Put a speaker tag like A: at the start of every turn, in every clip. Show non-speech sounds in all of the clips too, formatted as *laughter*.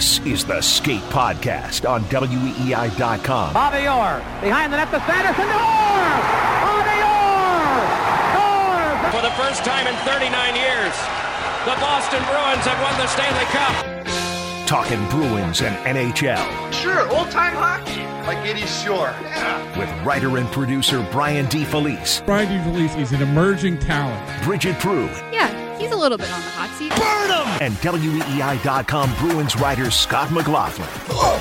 A: This is the Skate Podcast on WEEI.com.
B: Bobby Orr behind the net to Sanderson. Orr! Bobby Orr! Scores!
C: For the first time in 39 years, the Boston Bruins have won the Stanley Cup.
A: Talking Bruins and NHL
D: Sure, old time hockey. Like Eddie Shore. Yeah.
A: with writer and producer Brian DeFelice,
E: Brian DeFelice is an emerging talent.
A: Bridgette Proulx,
F: Yeah, he's a little bit on the hot seat.
A: and WEEI.com Bruins writer Scott McLaughlin.
D: Oh,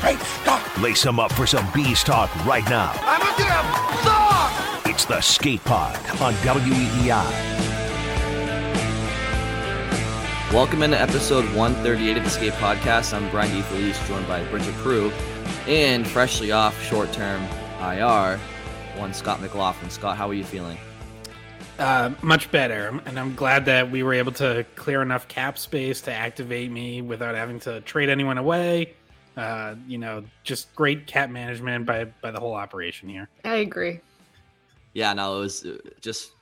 D: hey, stop.
A: Lace them up for some Bees talk right now.
D: I'm a damn dog.
A: It's the Skate Pod on WEEI.
G: Welcome into episode 138 of the Skate Podcast. I'm Brian DeFelice, joined by Bridgette Proulx, and freshly off short-term IR, one Scott McLaughlin. Scott, how are you feeling?
H: Uh, much better, and I'm glad that we were able to clear enough cap space to activate me without having to trade anyone away. Uh, you know, just great cap management by by the whole operation here.
F: I agree.
G: Yeah, no, it was uh, just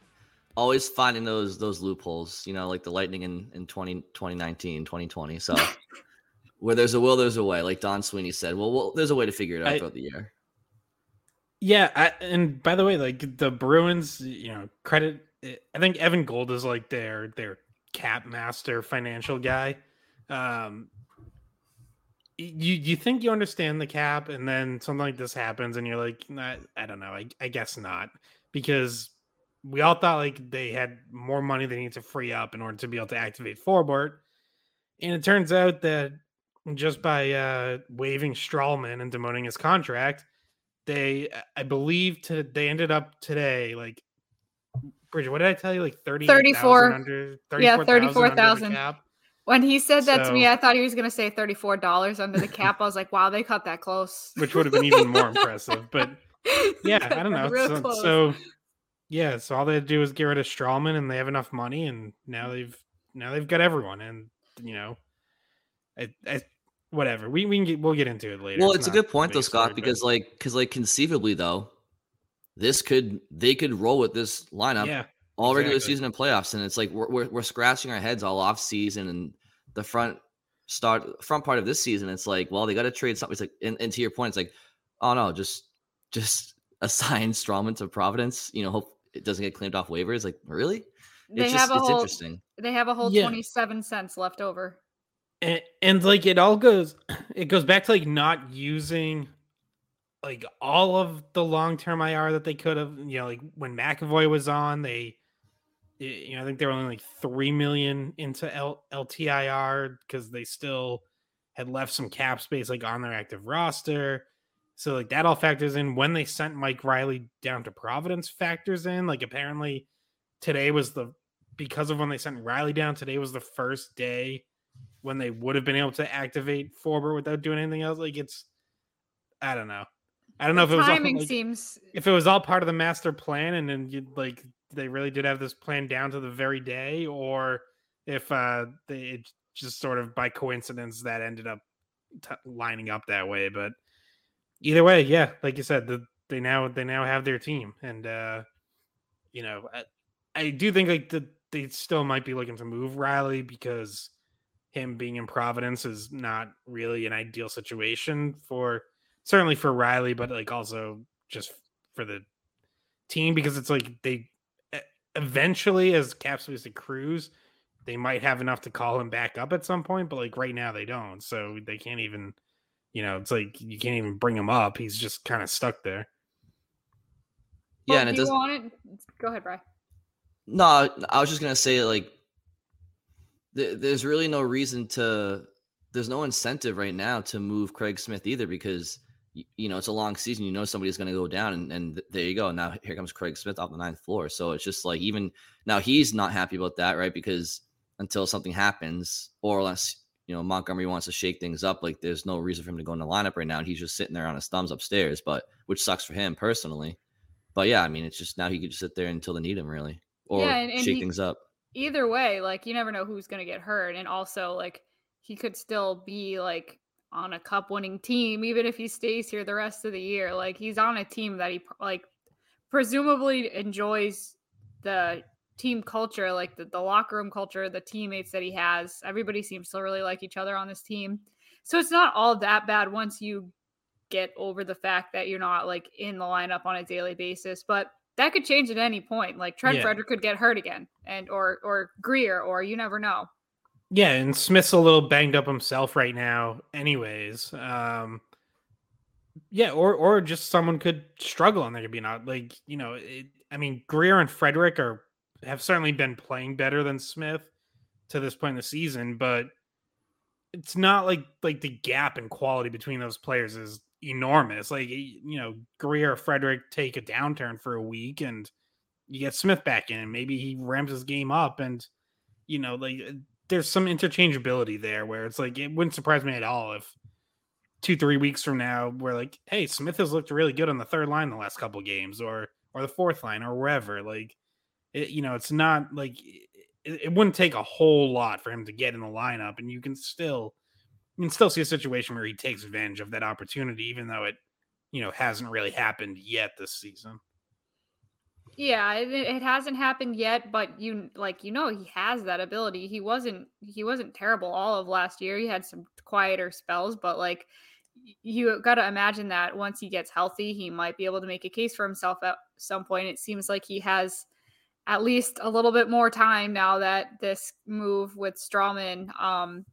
G: always finding those those loopholes, you know, like the Lightning in, in 20, 2019, 2020. So *laughs* where there's a will, there's a way. Like Don Sweeney said, well, well there's a way to figure it out
H: I-
G: throughout the year.
H: Yeah, I, and by the way, like the Bruins, you know, credit. I think Evan Gold is like their their cap master financial guy. Um, you you think you understand the cap, and then something like this happens, and you're like, nah, I don't know. I, I guess not, because we all thought like they had more money they need to free up in order to be able to activate Forbort, and it turns out that just by uh, waiving Stralman and demoting his contract, they I believe to they ended up today like Bridgette, what did I tell you? Like 30
F: 34.
H: under
F: Yeah,
H: 34,000 under the
F: 34,000.
H: cap?
F: When he said that to me, I thought he was going to say $34 under the cap. I was like, wow, they cut that close.
H: which would have been even more *laughs* impressive. But yeah, I don't know. So, so yeah, so all they had to do is get rid of Stralman, and they have enough money, and now they've now they've got everyone, and you know, I, I whatever. We we can get we'll get into it later.
G: Well, it's a good point though, Scott,
H: story, but-
G: because like, because like conceivably though, this could they could roll with this lineup
H: yeah,
G: all regular
H: exactly.
G: season and playoffs, and it's like we're, we're we're scratching our heads all off season and the front start front part of this season. It's like, well, they got to trade something. It's like, and, and to your point, it's like, oh no, just just *laughs* assign Stralman to Providence. You know, hope it doesn't get claimed off waivers. Like, really?
F: They
G: It's
F: have
G: just
F: a
G: it's
F: whole
G: interesting.
F: they have a whole
H: Yeah.
F: 27 cents left over.
H: and, and like it all goes *clears throat* it goes back to like not using like all of the long-term IR that they could have you know like when McAvoy was on they you know I think they were only like 3 million into L- LTIR cuz they still had left some cap space like on their active roster so like that all factors in when they sent Mike Reilly down to Providence factors in like apparently today was the because of when they sent Reilly down today was the first day when they would have been able to activate Forbort without doing anything else. Like it's, I don't know. I don't know if it was all,
F: Timing
H: like,
F: seems
H: if it was all part of the master plan, and then you like they really did have this plan down to the very day, or if uh they it just sort of by coincidence that ended up t- lining up that way. But either way, yeah, like you said, the, they now they now have their team, and uh you know I, I do think like the, they still might be looking to move Reilly because him being in Providence is not really an ideal situation for certainly for Reilly, but like also just for the team because it's like they eventually as cap space accrues, they might have enough to call him back up at some point, but like right now they don't, so they can't even. You know, it's like you can't even bring him up. He's just kind of stuck there.
G: Yeah,
F: Well,
G: and it
F: do you
G: does.
F: want it? Go ahead, Bry.
G: No, I was just gonna say like, th- there's really no reason to. There's no incentive right now to move Craig Smith either because y- you know it's a long season. You know somebody's gonna go down, and, and th- there you go. Now here comes Craig Smith off the ninth floor. So it's just like even now he's not happy about that, right? Because until something happens, or unless you know Montgomery wants to shake things up, like there's no reason for him to go in the lineup right now. And he's just sitting there on his thumbs upstairs, but which sucks for him personally. But yeah, I mean, it's just now he could just sit there until they need him, really, or
F: Yeah, and- and
G: shake
F: he-
G: things up.
F: Either way, like you never know who's going to get hurt and also like he could still be like on a cup winning team even if he stays here the rest of the year. Like he's on a team that he like presumably enjoys the team culture, like the, the locker room culture, the teammates that he has. Everybody seems to really like each other on this team. So it's not all that bad once you get over the fact that you're not like in the lineup on a daily basis. But that could change at any point. Like Trent
H: Yeah.
F: Frederic could get hurt again, and or or Greer, or you never know.
H: Yeah, and Smith's a little banged up himself right now, anyways. Um, yeah, or or just someone could struggle and they could be not like you know. It, I mean, Greer and Frederic are have certainly been playing better than Smith to this point in the season, but it's not like like the gap in quality between those players is enormous. Like you know, Greer or Frederic take a downturn for a week, and you get Smith back in, and maybe he ramps his game up, and you know, like there's some interchangeability there where it's like it wouldn't surprise me at all if two three weeks from now we're like hey smith has looked really good on the third line the last couple games or or the fourth line or wherever like it, you know it's not like it, it wouldn't take a whole lot for him to get in the lineup and you can still you can still see a situation where he takes advantage of that opportunity even though it you know hasn't really happened yet this season
F: Yeah, it, it hasn't happened yet, but you like you know he has that ability. He wasn't he wasn't terrible all of last year. He had some quieter spells, but like you got to imagine that once he gets healthy, he might be able to make a case for himself at some point. It seems like he has at least a little bit more time now that this move with Stralman um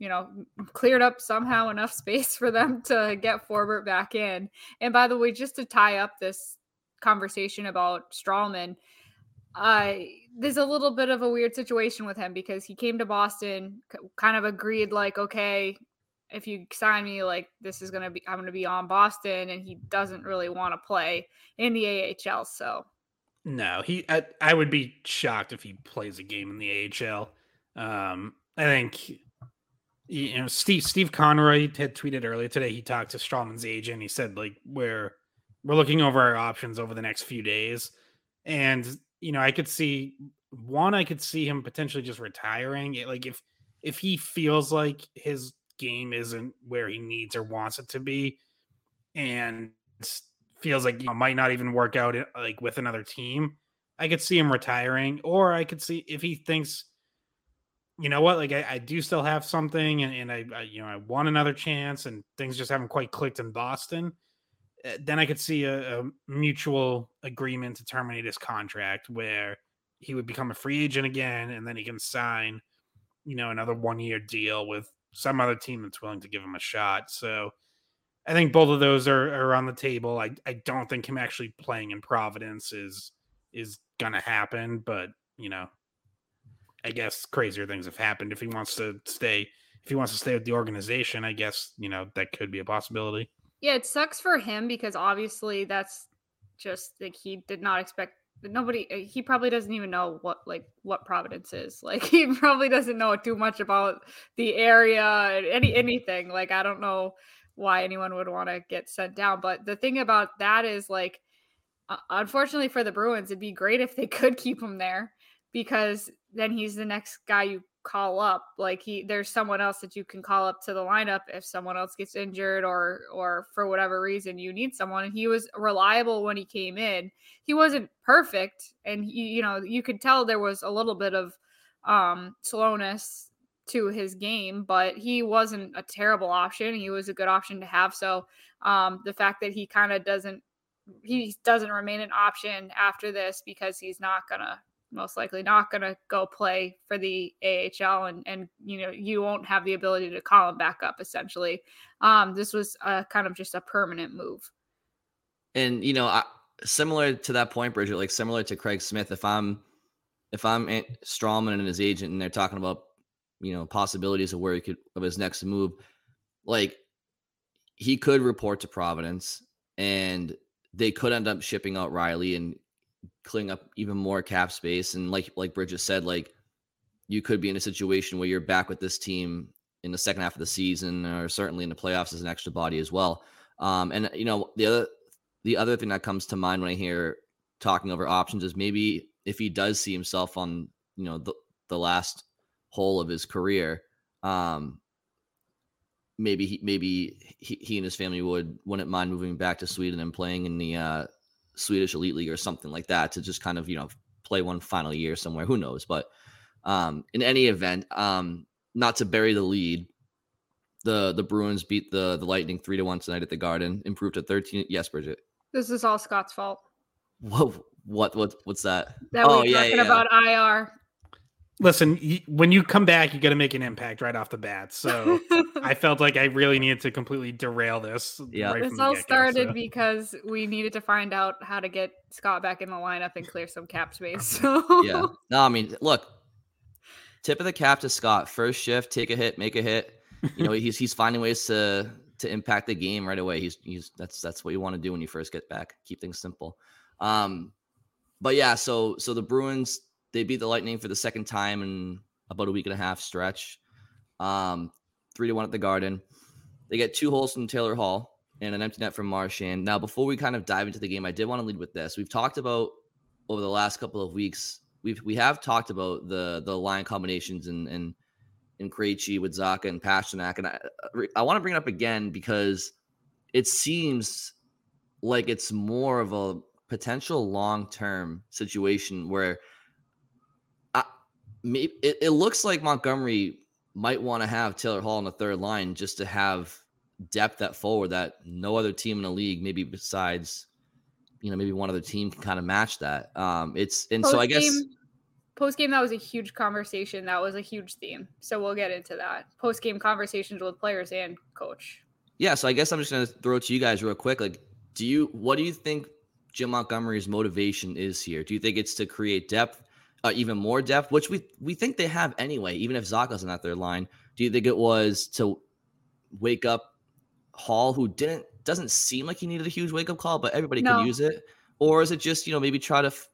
F: you know cleared up somehow enough *laughs* space for them to get Forbort back in. And by the way, just to tie up this conversation about Stralman, uh, there's a little bit of a weird situation with him because he came to Boston, kind of agreed like, okay, if you sign me, like this is gonna be, I'm gonna be on Boston, and he doesn't really want to play in the AHL. So
H: No, he. I, I would be shocked if he plays a game in the AHL. Um, I think you know Steve Steve Conroy had tweeted earlier today. He talked to Stralman's agent. He said like we're we're looking over our options over the next few days, and you know I could see one. I could see him potentially just retiring. It- Like if if he feels like his game isn't where he needs or wants it to be, and feels like you know, might not even work out uh, like with another team, I could see him retiring, or I could see if he thinks, you know what, like I, I do still have something, and, and I, I, you know, I want another chance, and things just haven't quite clicked in Boston. Uh, Then I could see a, a mutual agreement to terminate his contract, where he would become a free agent again, and then he can sign, you know, another one year deal with some other team that's willing to give him a shot. So I think both of those are, are on the table. I, I don't think him actually playing in Providence is is gonna happen, but you know, I guess crazier things have happened. If he wants to stay, if he wants to stay with the organization, I guess you know that could be a possibility.
F: Yeah, it sucks for him because obviously that's just like he did not expect. Nobody, uh, he probably doesn't even know what like what Providence is. *laughs* Like he probably doesn't know too much about the area, and any anything. Like I don't know why anyone would want to get sent down. But the thing about that is like, uh, unfortunately for the Bruins, it'd be great if they could keep him there because then he's the next guy you call up. Like he, there's someone else that you can call up to the lineup if someone else gets injured or or for whatever reason you need someone. And he was reliable when he came in. He wasn't perfect, and he, you know, you could tell there was a little bit of um slowness to his game, but he wasn't a terrible option. He was a good option to have. So um, the fact that he kind of doesn't he doesn't remain an option after this because he's not gonna most likely not gonna go play for the AHL and and you know you won't have the ability to call him back up essentially. Um, this was a kind of just a permanent move.
G: And you know, I, similar to that point, Bridgette, like similar to Craig Smith, if I'm if I'm Stralman and his agent, and they're talking about you know possibilities of where he could of his next move, like he could report to Providence, and they could end up shipping out Riley and clearing up even more cap space. And like like Bridgette said, like you could be in a situation where you're back with this team in the second half of the season, or certainly in the playoffs as an extra body as well. Um, and you know the other the other thing that comes to mind when I hear talking over options is maybe if he does see himself on you know the the last hole of his career, um, maybe he maybe he, he and his family would wouldn't mind moving back to Sweden and playing in the uh, Swedish elite league or something like that to just kind of you know play one final year somewhere. Who knows? But um, in any event, um, not to bury the lead, the the Bruins beat the the Lightning three to one tonight at the Garden, improved to thirteen. Yes, Bridgette.
F: This is all Scott's fault.
G: Whoa, what what what's that?
F: That
G: Oh,
F: we're
G: yeah,
F: talking
G: yeah.
F: about IR.
H: Listen, y- when you come back, you got to make an impact right off the bat. So *laughs* I felt like I really needed to completely derail this.
G: Yeah.
H: right
F: this all started
H: so.
F: because we needed to find out how to get Scott back in the lineup and clear some cap space. *laughs* So
G: Yeah. No, I mean, look, tip of the cap to Scott. First shift, take a hit, make a hit. You know, *laughs* he's he's finding ways to to impact the game right away. He's he's that's that's what you want to do when you first get back. Keep things simple. Um, but yeah, so so the Bruins they beat the Lightning for the second time in about a week and a half stretch. Um, three to one at the Garden. They get two holes from Taylor Hall and an empty net from Marchand. Now, before we kind of dive into the game, I did want to lead with this. We've talked about over the last couple of weeks. We've we have talked about the the line combinations and and in Krejci with Zacha and Pastrnak, and I I want to bring it up again because it seems like it's more of a potential long term situation where maybe it, it looks like Montgomery might want to have Taylor Hall on the third line just to have depth at forward that no other team in the league, maybe besides, you know, maybe one other team can kind of match that. Um, it's and so I guess
F: post game that was a huge conversation. That was a huge theme. So we'll get into that. Post game conversations with players and coach.
G: yeah. So I guess I'm just gonna throw it to you guys real quick. Like, do you what do you think Jim Montgomery's motivation is here? Do you think it's to create depth, uh, even more depth, which we we think they have anyway, even if Zacha's not their line? Do you think it was to wake up Hall, who didn't doesn't seem like he needed a huge wake up call, but everybody
F: No.
G: could use it, or is it just you know maybe try to f-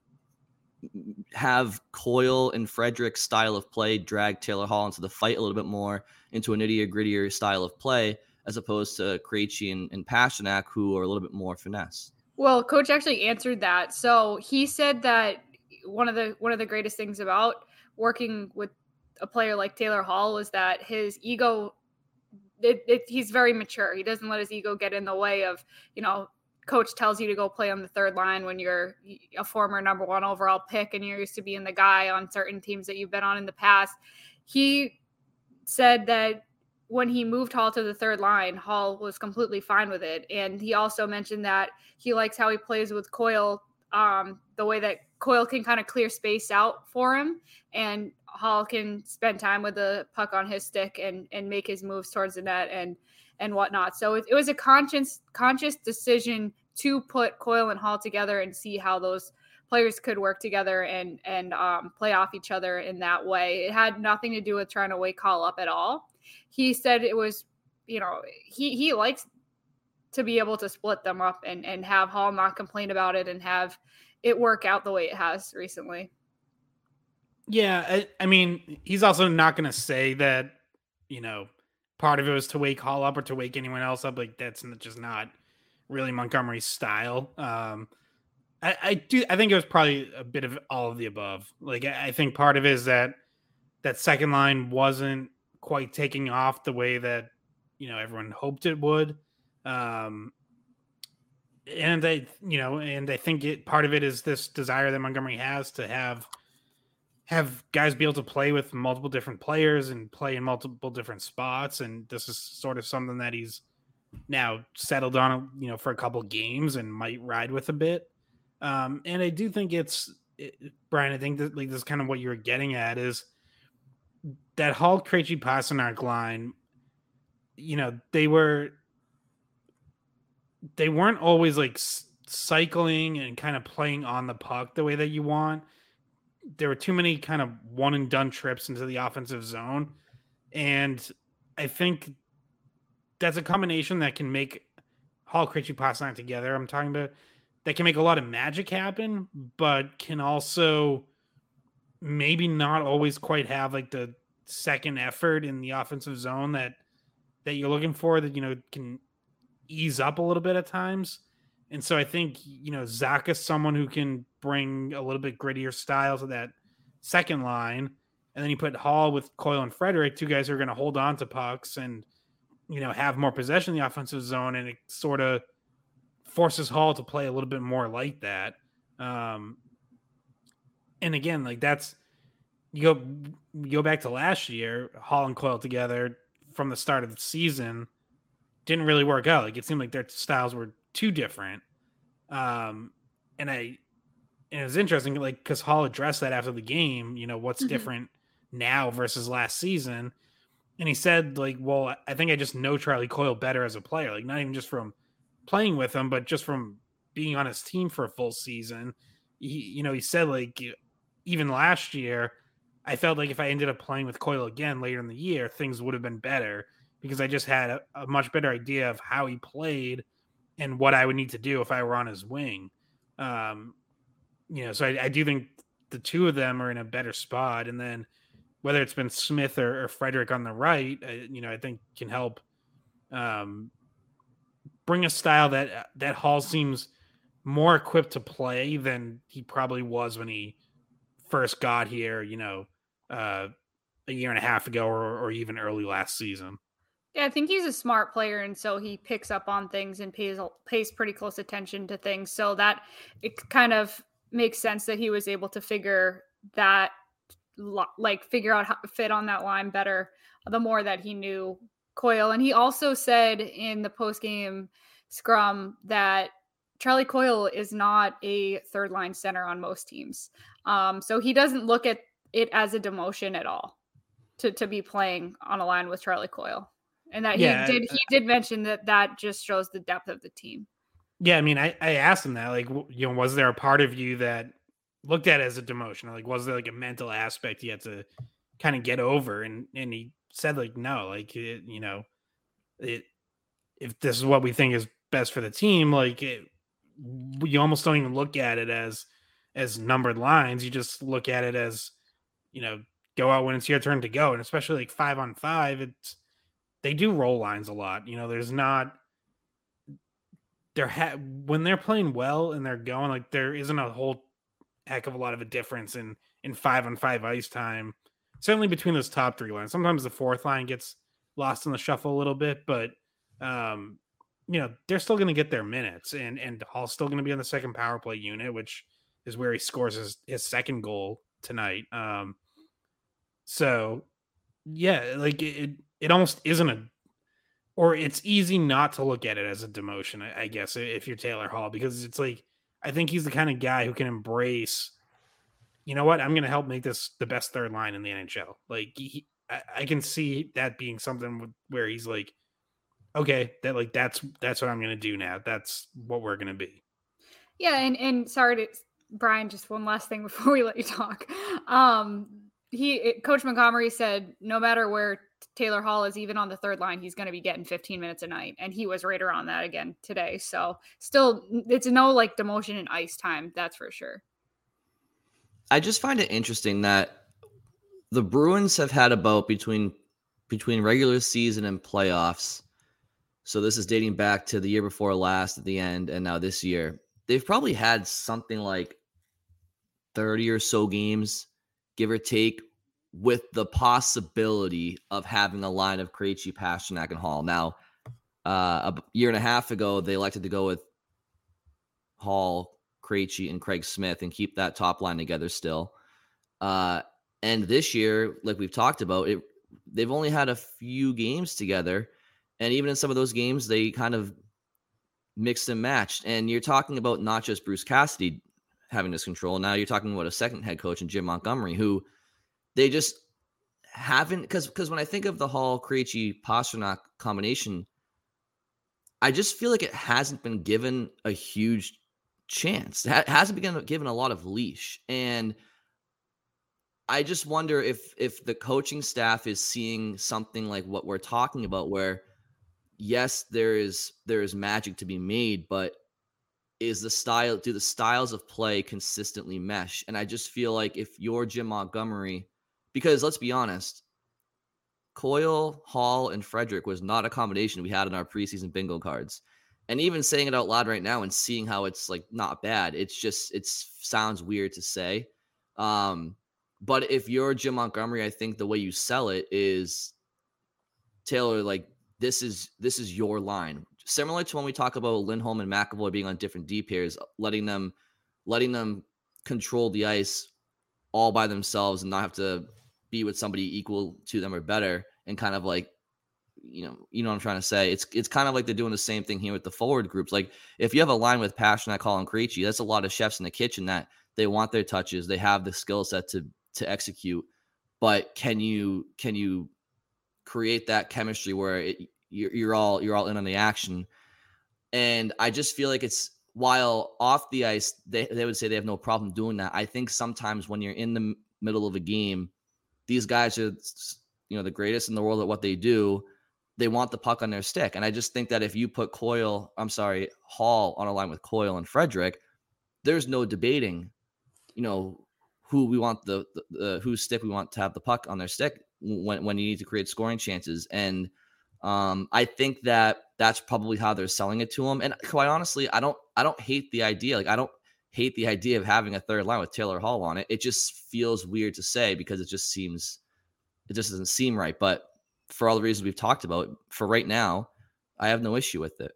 G: have Coyle and Frederic style of play drag Taylor Hall into the fight a little bit more into a nittier grittier style of play as opposed to Krejci and, and Pastrnak, who are a little bit more finesse.
F: Well, coach actually answered that. So he said that one of the one of the greatest things about working with a player like Taylor Hall is that his ego it, it, he's very mature. He doesn't let his ego get in the way of, you know, coach tells you to go play on the third line when you're a former number 1 overall pick and you're used to being the guy on certain teams that you've been on in the past. He said that when he moved Hall to the third line, Hall was completely fine with it. And he also mentioned that he likes how he plays with Coyle, um, the way that Coyle can kind of clear space out for him, and Hall can spend time with the puck on his stick and and make his moves towards the net and and whatnot. So it, it was a conscious conscious decision to put Coyle and Hall together and see how those players could work together and and um, play off each other in that way. It had nothing to do with trying to wake Hall up at all. He said it was, you know, he he likes to be able to split them up and and have Hall not complain about it and have it work out the way it has recently.
H: Yeah, I, I mean, he's also not going to say that, you know, part of it was to wake Hall up or to wake anyone else up. Like that's just not really Montgomery's style. Um, I, I do. I think it was probably a bit of all of the above. Like I, I think part of it is that that second line wasn't quite taking off the way that you know everyone hoped it would. Um, and I, you know, and I think it part of it is this desire that Montgomery has to have have guys be able to play with multiple different players and play in multiple different spots. And this is sort of something that he's now settled on, you know, for a couple games and might ride with a bit. Um, and I do think it's it, Brian. I think that like this is kind of what you're getting at is that Hall Krejci Pastrnak line. You know, they were they weren't always like cycling and kind of playing on the puck the way that you want. There were too many kind of one and done trips into the offensive zone. And I think that's a combination that can make Hall Krejci Pastrnak together. I'm talking about that can make a lot of magic happen, but can also maybe not always quite have like the second effort in the offensive zone that that you're looking for that you know can ease up a little bit at times. And so I think, you know, Zach is someone who can bring a little bit grittier style to that second line. And then you put Hall with Coyle and Frederic, two guys who are going to hold on to pucks and, you know, have more possession in the offensive zone. And it sort of forces Hall to play a little bit more like that. Um, and again, like that's, you go, you go back to last year, Hall and Coyle together, from the start of the season didn't really work out. Like it seemed like their styles were too different. Um, and I, and it was interesting, like because Hall addressed that after the game. You know, what's
F: Mhm.
H: different now versus last season? And he said, like, well, I think I just know Charlie Coyle better as a player. Like, not even just from playing with him, but just from being on his team for a full season. He, you know, he said like even last year, I felt like if I ended up playing with Coyle again later in the year, things would have been better because I just had a, a much better idea of how he played and what I would need to do if I were on his wing. Um, you know, so I, I do think the two of them are in a better spot, and then whether it's been Smith or, or Frederic on the right, uh, you know, I think can help um, bring a style that that Hall seems more equipped to play than he probably was when he first got here. You know, uh, a year and a half ago, or, or even early last season.
F: Yeah, I think he's a smart player, and so he picks up on things and pays pays pretty close attention to things. So that it kind of makes sense that he was able to figure that, like, figure out how to fit on that line better. The more that he knew Coyle, and he also said in the post game scrum that Charlie Coyle is not a third line center on most teams. Um, so he doesn't look at it as a demotion at all to to be playing on a line with Charlie Coyle and that
H: Yeah,
F: he did
H: uh,
F: he did mention that that just shows the depth of the team
H: Yeah, I mean, I, I asked him that, like, you know, was there a part of you that looked at it as a demotion? Or, like, was there like a mental aspect you had to kind of get over? And and he said, like, no, like, it, you know, it if this is what we think is best for the team, like, it, you almost don't even look at it as as numbered lines. You just look at it as, you know, go out when it's your turn to go, and especially like five on five, it's they do roll lines a lot. You know, there's not they're ha- when they're playing well and they're going like there isn't a whole heck of a lot of a difference in in five on five ice time. Certainly between those top three lines. Sometimes the fourth line gets lost in the shuffle a little bit, but um, you know they're still going to get their minutes, and and Hall's still going to be on the second power play unit, which is where he scores his his second goal tonight. Um, so yeah, like it it almost isn't a or it's easy not to look at it as a demotion, I, I guess, if you're Taylor Hall, because it's like I think he's the kind of guy who can embrace. You know what? I'm going to help make this the best third line in the NHL. Like he, I, I can see that being something where he's like, okay, that like that's that's what I'm going to do now. That's what we're going to be.
F: yeah and and sorry to brian just one last thing *laughs* before we let you talk um he coach montgomery said no matter where taylor hall is even on the third line he's going to be getting 15 minutes a night and he was right around that again today so still it's no like demotion in ice time that's for sure
G: I just find it interesting that the Bruins have had about between between regular season and playoffs. So this is dating back to the year before last at the end and now this year. They've probably had something like 30 or so games, give or take, with the possibility of having a line of Krejci, Pastrnak, and Hall. Now, uh, a year and a half ago, they elected to go with Hall, Krejci, and Craig Smith and keep that top line together still. Uh, and this year, like we've talked about, it they've only had a few games together, and even in some of those games, they kind of mixed and matched. And you're talking about not just Bruce Cassidy having this control. Now you're talking about a second head coach and Jim Montgomery, who they just haven't because because when I think of the Hall Krejci Pastrnak combination, I just feel like it hasn't been given a huge chance. It hasn't been given a lot of leash, and I just wonder if if the coaching staff is seeing something like what we're talking about, where yes, there is there is magic to be made, but is the style do the styles of play consistently mesh? And I just feel like if you're Jim Montgomery, because let's be honest, Coyle, Hall, and Frederic was not a combination we had in our preseason bingo cards. And even saying it out loud right now and seeing how it's like not bad, it's just it sounds weird to say. Um, but if you're Jim Montgomery, I think the way you sell it is Taylor, like this is this is your line. Similar to when we talk about Lindholm and McAvoy being on different D pairs, letting them letting them control the ice all by themselves and not have to be with somebody equal to them or better and kind of like you know, you know what I'm trying to say. It's it's kind of like they're doing the same thing here with the forward groups. Like if you have a line with passion, I call and Krejci, that's a lot of chefs in the kitchen that they want their touches, they have the skill set to to execute. But can you can you create that chemistry where it, you're, you're all you're all in on the action? And I just feel like it's while off the ice, they, they would say they have no problem doing that. I think sometimes when you're in the middle of a game, these guys are you know the greatest in the world at what they do they want the puck on their stick and i just think that if you put coyle i'm sorry hall on a line with coyle and frederic there's no debating you know who we want the, the, the whose stick we want to have the puck on their stick when, when you need to create scoring chances and um, I think that that's probably how they're selling it to him. And quite honestly, I don't I don't hate the idea. Like I don't hate the idea of having a third line with Taylor Hall on it. It just feels weird to say because it just seems it just doesn't seem right. But for all the reasons we've talked about, for right now, I have no issue with it.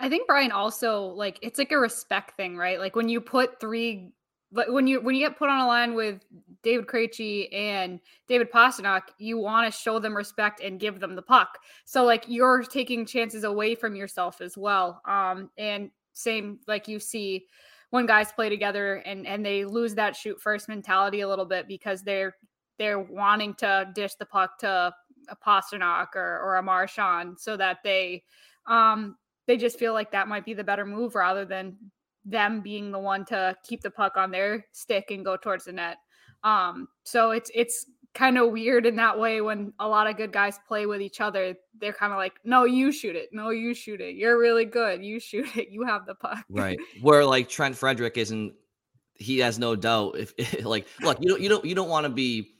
F: I think Brian also like it's like a respect thing, right? Like when you put three but when you when you get put on a line with David Krejci and David Pastrnak, you want to show them respect and give them the puck. So like you're taking chances away from yourself as well. Um and same like you see when guys play together and and they lose that shoot first mentality a little bit because they're they're wanting to dish the puck to a Pastrnak or, or a Marchand so that they um they just feel like that might be the better move rather than them being the one to keep the puck on their stick and go towards the net. Um so it's it's kind of weird in that way when a lot of good guys play with each other. They're kind of like, no, you shoot it. No, you shoot it. You're really good. You shoot it. You have the puck.
G: Right. *laughs* Where like Trent Frederic isn't he has no doubt if *laughs* like look, you don't you don't you don't want to be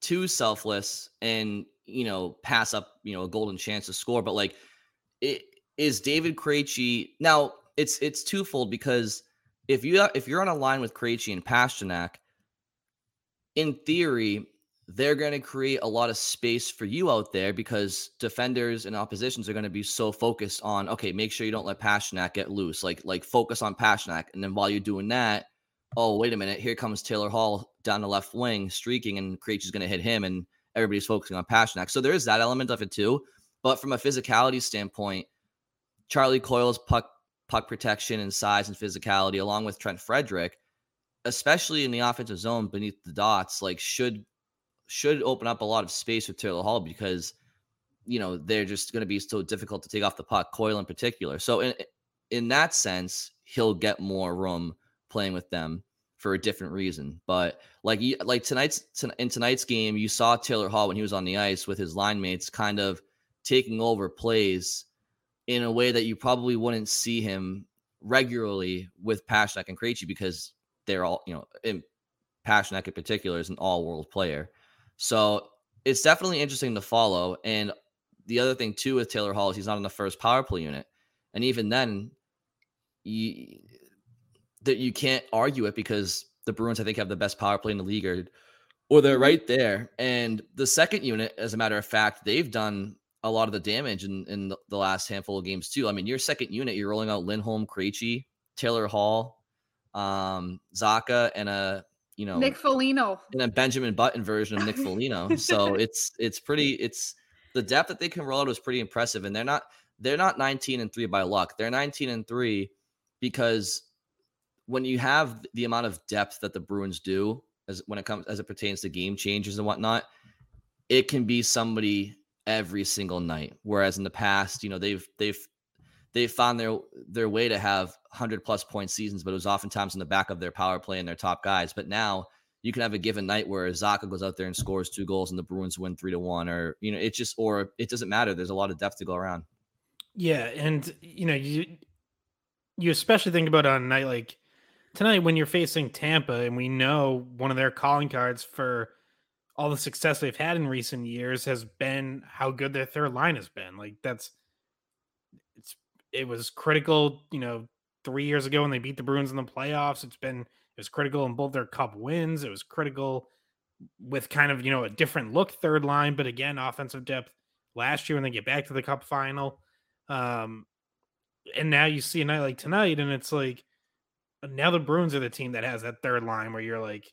G: too selfless and you know pass up you know a golden chance to score. But like, it is David Krejci now. It's it's twofold because if you if you're on a line with Krejci and Pastrnak, in theory, they're going to create a lot of space for you out there because defenders and oppositions are going to be so focused on okay, make sure you don't let Pastrnak get loose. Like like focus on Pastrnak, and then while you're doing that, oh wait a minute, here comes Taylor Hall down the left wing streaking, and Krejci's going to hit him, and everybody's focusing on Pastrnak. So there is that element of it too. But from a physicality standpoint, Charlie Coyle's puck puck protection and size and physicality, along with Trent Frederic, especially in the offensive zone beneath the dots, like should should open up a lot of space with Taylor Hall because you know they're just going to be so difficult to take off the puck, Coyle in particular. So in in that sense, he'll get more room playing with them for a different reason. But like like tonight's in tonight's game, you saw Taylor Hall when he was on the ice with his line mates, kind of taking over plays in a way that you probably wouldn't see him regularly with Pastrnak and Krejci because they're all you know. In Pastrnak in particular is an all-world player, so it's definitely interesting to follow. And the other thing too with Taylor Hall is he's not in the first power play unit, and even then, you, that you can't argue it because the Bruins, I think, have the best power play in the league, or, or they're right there. And the second unit, as a matter of fact, they've done a lot of the damage in, in the last handful of games too. I mean, your second unit, you're rolling out Lindholm, Krejci, Taylor Hall, um, Zacha, and a you know
F: Nick Foligno,
G: and a Benjamin Button version of Nick Foligno. so *laughs* it's it's pretty. It's the depth that they can roll out is pretty impressive, and they're not they're not 19 and three by luck. They're 19 and three because when you have the amount of depth that the Bruins do as when it comes as it pertains to game changers and whatnot, it can be somebody every single night. Whereas in the past, you know, they've they've they've found their their way to have hundred plus point seasons, but it was oftentimes in the back of their power play and their top guys. But now you can have a given night where Zacha goes out there and scores two goals and the Bruins win three to one, or you know, it just or it doesn't matter. There's a lot of depth to go around.
H: Yeah, and you know, you you especially think about on a night like tonight when you're facing Tampa, and we know one of their calling cards for all the success they've had in recent years has been how good their third line has been. Like that's it's it was critical, you know, three years ago when they beat the Bruins in the playoffs. It's been it was critical in both their cup wins. It was critical with kind of, you know, a different look third line, but again, offensive depth last year when they get back to the cup final. Um and now you see a night like tonight, and it's like now the Bruins are the team that has that third line where you're like,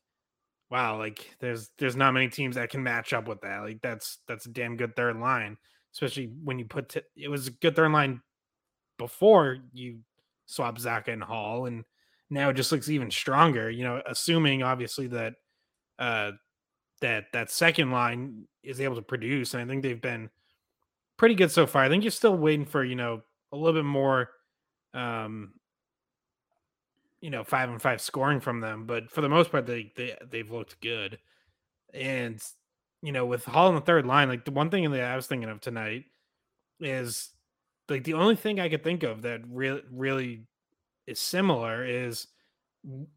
H: wow, like there's there's not many teams that can match up with that. Like that's that's a damn good third line. especially when you put t- it was a good third line before you swap Zacha and Hall, and now it just looks even stronger. You know, assuming obviously that uh that that second line is able to produce, and I think they've been pretty good so far. I think you're still waiting for you know a little bit more, um, you know, five and five scoring from them, but for the most part, they they they've looked good, and you know, with Hall on the third line, like the one thing that I was thinking of tonight is like the only thing I could think of that really really is similar is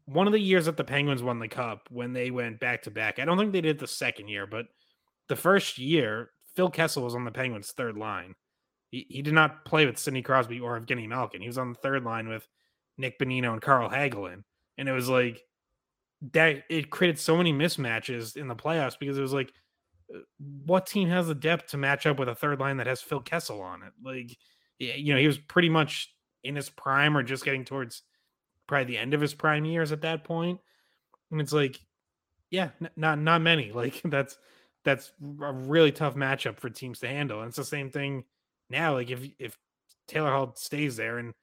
H: one of the years that the Penguins won the cup when they went back to back. I don't think they did the second year, but the first year, Phil Kessel was on the Penguins' third line. He, he did not play with Sidney Crosby or Evgeny Malkin. He was on the third line with Nick Bonino and Carl Hagelin. And it was like that it created so many mismatches in the playoffs because it was like uh, what team has the depth to match up with a third line that has Phil Kessel on it? Like you know, he was pretty much in his prime or just getting towards probably the end of his prime years at that point. And it's like, yeah, n- not not many. *laughs* Like that's that's a really tough matchup for teams to handle. And it's the same thing now. Like if if Taylor Hall stays there and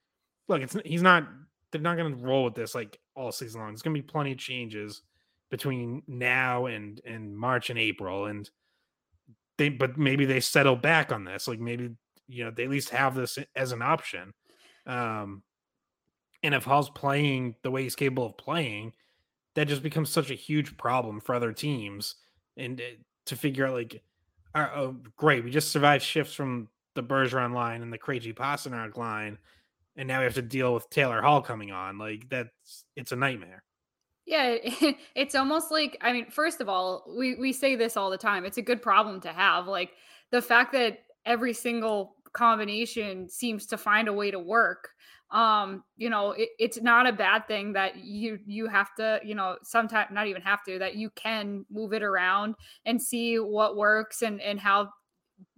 H: look, it's he's not they're not going to roll with this like all season long. There's going to be plenty of changes between now and and March and April and they but maybe they settle back on this. Like maybe you know they at least have this as an option. Um and if Hall's playing the way he's capable of playing, that just becomes such a huge problem for other teams. And eh, to figure out, like, oh, great, we just survived shifts from the Bergeron line and the Krejci Pastrnak line, and now we have to deal with Taylor Hall coming on. Like, that's it's a nightmare.
F: Yeah, *laughs* it's almost like I mean, first of all, we we say this all the time. It's a good problem to have. Like the fact that every single combination seems to find a way to work. Um you know it, it's not a bad thing that you you have to you know sometimes not even have to that you can move it around and see what works and and how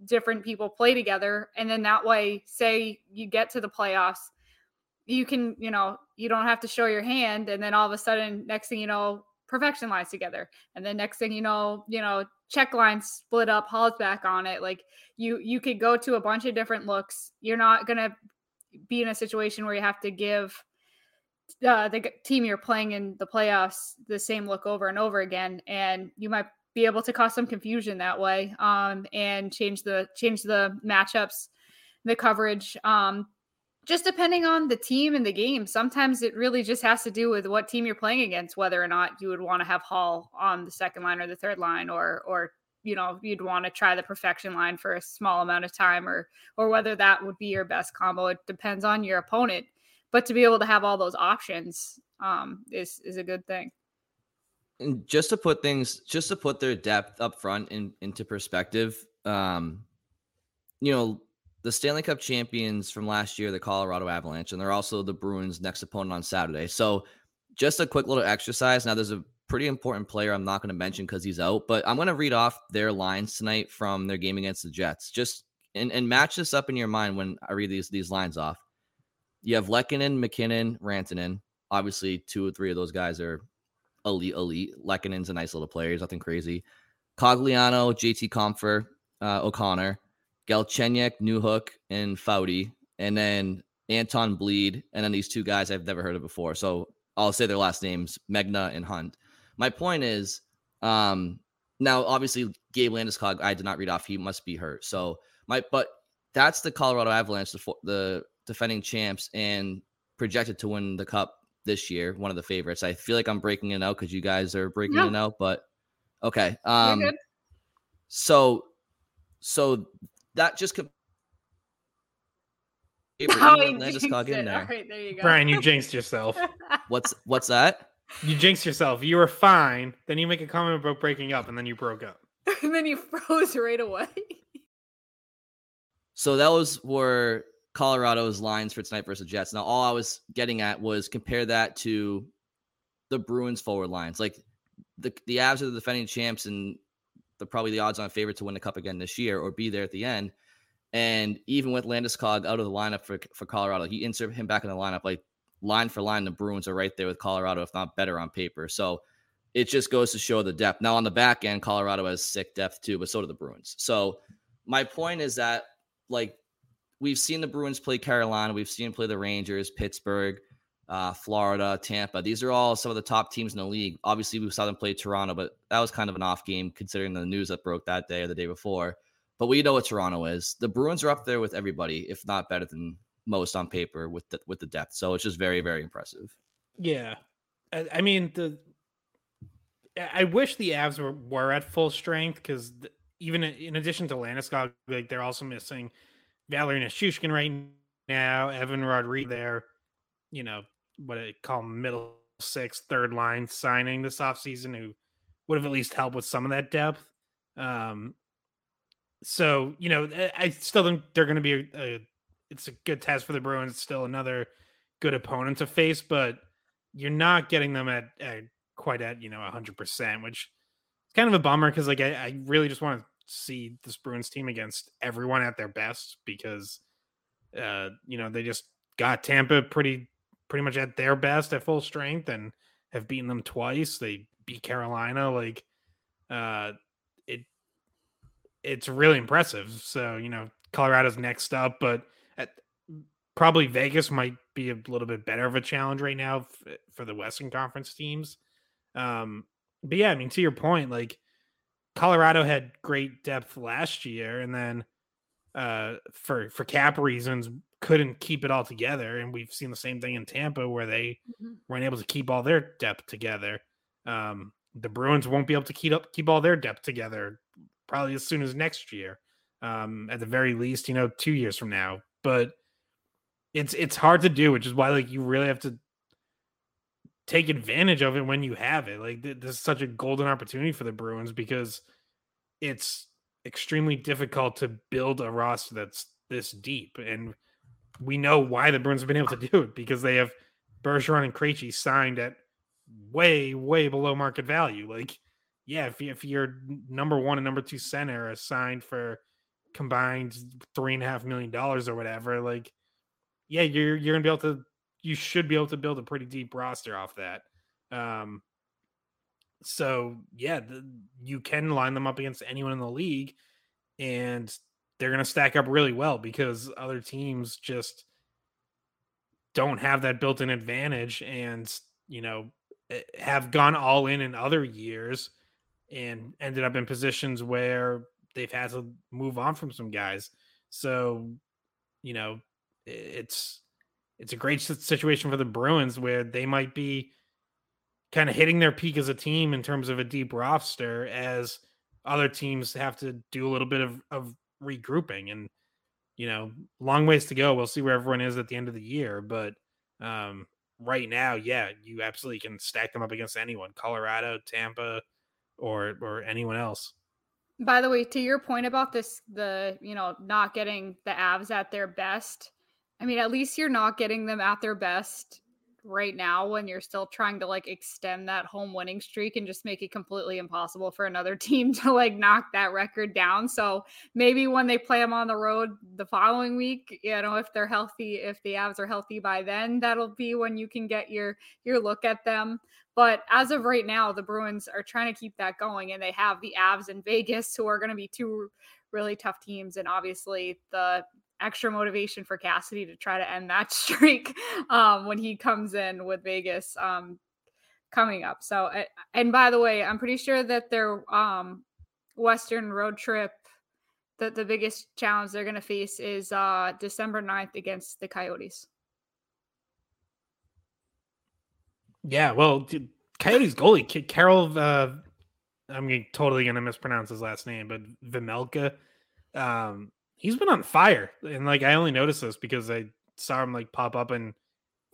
F: different people play together. And then that way say you get to the playoffs you can you know you don't have to show your hand and then all of a sudden next thing you know perfection lies together. And then next thing you know you know check lines split up Hall's back on it like you you could go to a bunch of different looks you're not gonna be in a situation where you have to give uh, the team you're playing in the playoffs the same look over and over again, and you might be able to cause some confusion that way um, and change the change the matchups, the coverage. Um, just depending on the team and the game, sometimes it really just has to do with what team you're playing against, whether or not you would want to have Hall on the second line or the third line, or or you know you'd want to try the perfection line for a small amount of time or or whether that would be your best combo. It depends on your opponent but to be able to have all those options um is is a good thing.
G: And just to put things just to put their depth up front in, into perspective um you know the Stanley Cup champions from last year, the Colorado Avalanche, and they're also the Bruins' next opponent on Saturday. So, just a quick little exercise. Now, there's a pretty important player I'm not going to mention because he's out, but I'm going to read off their lines tonight from their game against the Jets. Just and, and match this up in your mind when I read these these lines off. You have Lehkonen, MacKinnon, Rantanen. Obviously, two or three of those guys are elite, elite. Lehkonen's a nice little player. He's nothing crazy. Cogliano, JT Compher, uh, O'Connor, Galchenyuk, Newhook, and Foudy. And then Anton Blidh, And then these two guys I've never heard of before. So I'll say their last names, Megna and Hunt. My point is, um, now obviously Gabe Landeskog, I did not read off. He must be hurt. So my, but that's the Colorado Avalanche, the, the defending champs, and projected to win the cup this year. One of the favorites. I feel like I'm breaking it out because you guys are breaking no. it out, but okay. Um, so, so that just. Co-
F: oh, Landeskog in there. All right, there you go.
H: Brian, you jinxed yourself. *laughs*
G: what's what's that?
H: You jinxed yourself. You were fine. Then you make a comment about breaking up, and then you broke up. *laughs*
F: and then you froze right away. *laughs*
G: So those were Colorado's lines for tonight versus Jets. Now, all I was getting at was compare that to the Bruins forward lines. Like the the Avs are the defending champs, and probably the odds-on favorite to win the cup again this year or be there at the end. And even with Landeskog out of the lineup for for Colorado, he insert him back in the lineup. Like line for line, the Bruins are right there with Colorado, if not better on paper. So it just goes to show the depth. Now on the back end, Colorado has sick depth too, but so do the Bruins. So my point is that like we've seen the Bruins play Carolina, we've seen play the Rangers, Pittsburgh, uh, Florida, Tampa. These are all some of the top teams in the league. Obviously, we saw them play Toronto, but that was kind of an off game considering the news that broke that day or the day before. But we know what Toronto is. The Bruins are up there with everybody, if not better than most on paper with the with the depth. So it's just very, very impressive.
H: Yeah, I, I mean the. I wish the Avs were, were at full strength because even in addition to Landeskog, like they're also missing Valeri Nichushkin right now, Evan Rodrigues there, you know, what I call middle six, third line signing this offseason who would have at least helped with some of that depth. Um, so, you know, I still think they're going to be a, a, it's a good test for the Bruins. It's still another good opponent to face, but you're not getting them at, at quite at, you know, 100%, which is kind of a bummer because, like, I, I really just want to see this Bruins team against everyone at their best because uh, you know, they just got Tampa pretty pretty much at their best at full strength and have beaten them twice. They beat Carolina like uh it it's really impressive. So, you know, Colorado's next up, but at, probably Vegas might be a little bit better of a challenge right now f- for the Western Conference teams. Um but yeah, I mean to your point, like Colorado had great depth last year, and then uh, for for cap reasons couldn't keep it all together. And we've seen the same thing in Tampa where they mm-hmm. weren't able to keep all their depth together. Um, the Bruins won't be able to keep up keep all their depth together probably as soon as next year. Um, at the very least, you know, two years from now. But it's it's hard to do, which is why like you really have to take advantage of it when you have it. Like this is such a golden opportunity for the Bruins because it's extremely difficult to build a roster that's this deep, and we know why the Bruins have been able to do it because they have Bergeron and Krejci signed at way way below market value. Like, yeah, if if your number one and number two center are signed for combined three and a half million dollars or whatever, like, yeah, you're you're gonna be able to you should be able to build a pretty deep roster off that. Um, so yeah, the, you can line them up against anyone in the league, and they're going to stack up really well because other teams just don't have that built-in advantage, and you know eh, have gone all in in other years and ended up in positions where they've had to move on from some guys. So, you know, it's it's a great situation for the Bruins where they might be kind of hitting their peak as a team in terms of a deep roster as other teams have to do a little bit of, of regrouping and you know long ways to go. We'll see where everyone is at the end of the year but um, right now yeah you absolutely can stack them up against anyone colorado tampa or or anyone else.
F: By the way to your point about this the you know not getting the avs at their best I mean, at least you're not getting them at their best right now when you're still trying to like extend that home winning streak and just make it completely impossible for another *laughs* team to like knock that record down. So maybe when they play them on the road the following week, you know, if they're healthy, if the Avs are healthy by then, that'll be when you can get your your look at them. But as of right now, the Bruins are trying to keep that going and they have the Avs in Vegas who are going to be two really tough teams and obviously the extra motivation for Cassidy to try to end that *laughs* streak um, when he comes in with Vegas um, coming up. So, and by the way, I'm pretty sure that their um, Western road trip, that the biggest challenge they're going to face is uh, December 9th against the Coyotes.
H: Yeah, well, Coyotes goalie Karel. Uh, I'm totally going to mispronounce his last name, but Vejmelka. Um, he's been on fire. And like I only noticed this because I saw him like pop up in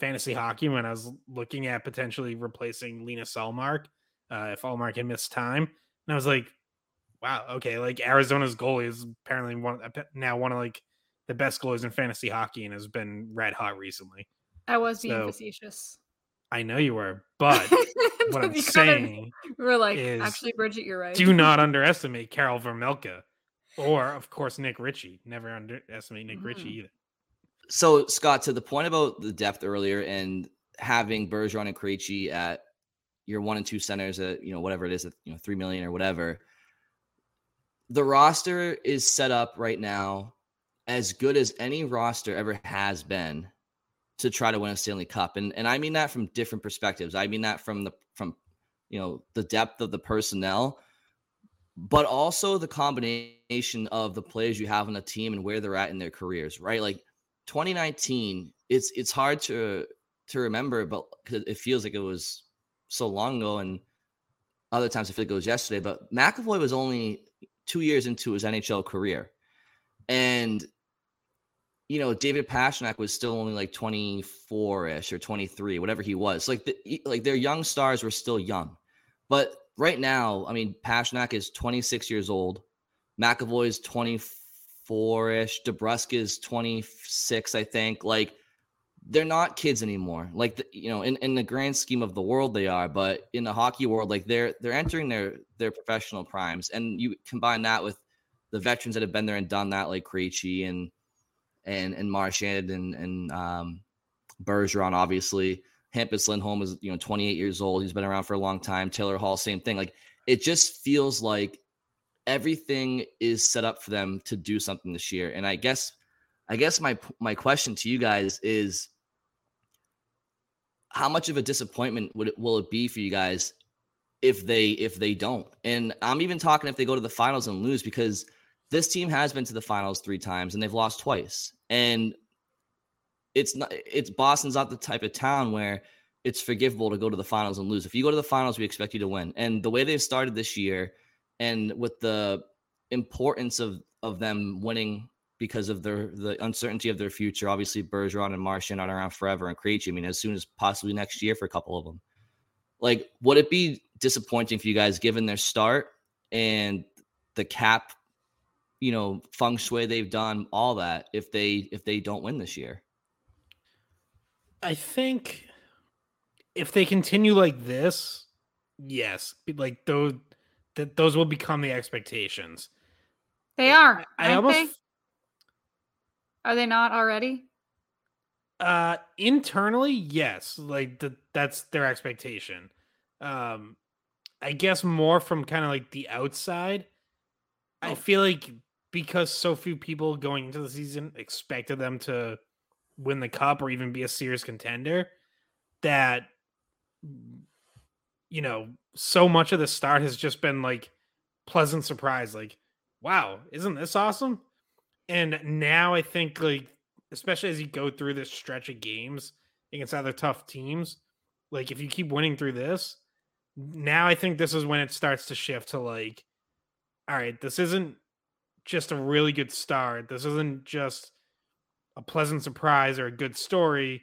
H: fantasy hockey when I was looking at potentially replacing Lena Ullmark uh, if Ullmark had missed time. And I was like, wow, okay, like Arizona's goalie is apparently one now one of like the best goalies in fantasy hockey and has been red hot recently.
F: I was being so, facetious.
H: I know you were, but *laughs* what I'm saying,
F: we're like, actually, Bridget, you're right.
H: Do not underestimate Karel Vejmelka or of course Nick Ritchie. Never underestimate Nick mm-hmm. Ritchie either.
G: So Scott, to the point about the depth earlier and having Bergeron and Krejci at your one and two centers at you know whatever it is at you know three million or whatever. the roster is set up right now as good as any roster ever has been to try to win a Stanley Cup. And and I mean that from different perspectives. I mean that from the from you know the depth of the personnel, but also the combination of the players you have on the team and where they're at in their careers, right? Like 2019, it's it's hard to to remember, but it feels like it was so long ago, and other times I feel like it was yesterday. But McAvoy was only two years into his NHL career, and you know, David Pastrnak was still only like 24ish or 23, whatever he was. Like the, like their young stars were still young. But right now, I mean, Pastrnak is 26 years old. McAvoy is 24ish. DeBrusk is 26, I think. Like they're not kids anymore. Like the, you know, in, in the grand scheme of the world, they are. But in the hockey world, like they're they're entering their their professional primes, and you combine that with the veterans that have been there and done that, like Krejci and and and Marchand and and um, Bergeron, obviously. Hampus Lindholm is you know 28 years old. He's been around for a long time. Taylor Hall, same thing. Like it just feels like everything is set up for them to do something this year. And I guess I guess my my question to you guys is how much of a disappointment would it, will it be for you guys if they if they don't? And I'm even talking if they go to the finals and lose because this team has been to the finals three times and they've lost twice. And it's not it's Boston's not the type of town where it's forgivable to go to the finals and lose. If you go to the finals, we expect you to win. And the way they've started this year and with the importance of of them winning because of their the uncertainty of their future. Obviously, Bergeron and Marchand aren't around forever and Krejci. I mean, as soon as possibly next year for a couple of them. Like, would it be disappointing for you guys given their start and the cap you know feng shui they've done all that if they if they don't win this year
H: i think if they continue like this yes like those that those will become the expectations
F: they are
H: i almost
F: they? are they not already
H: uh internally yes like the, that's their expectation um i guess more from kind of like the outside I oh. feel like because so few people going into the season expected them to win the cup or even be a serious contender that you know so much of the start has just been like pleasant surprise like wow isn't this awesome and now i think like especially as you go through this stretch of games against other tough teams like if you keep winning through this now i think this is when it starts to shift to like all right this isn't just a really good start. This isn't just a pleasant surprise or a good story.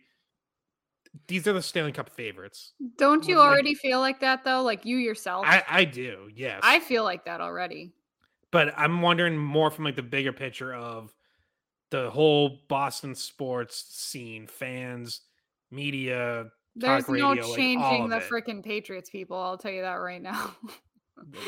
H: These are the Stanley Cup favorites.
F: Don't you like, already feel like that though? Like you yourself?
H: I, I do, yes.
F: I feel like that already.
H: But I'm wondering more from like the bigger picture of the whole Boston sports scene, fans, media.
F: There's
H: no
F: radio, changing like the freaking Patriots people. I'll tell you that right now. *laughs*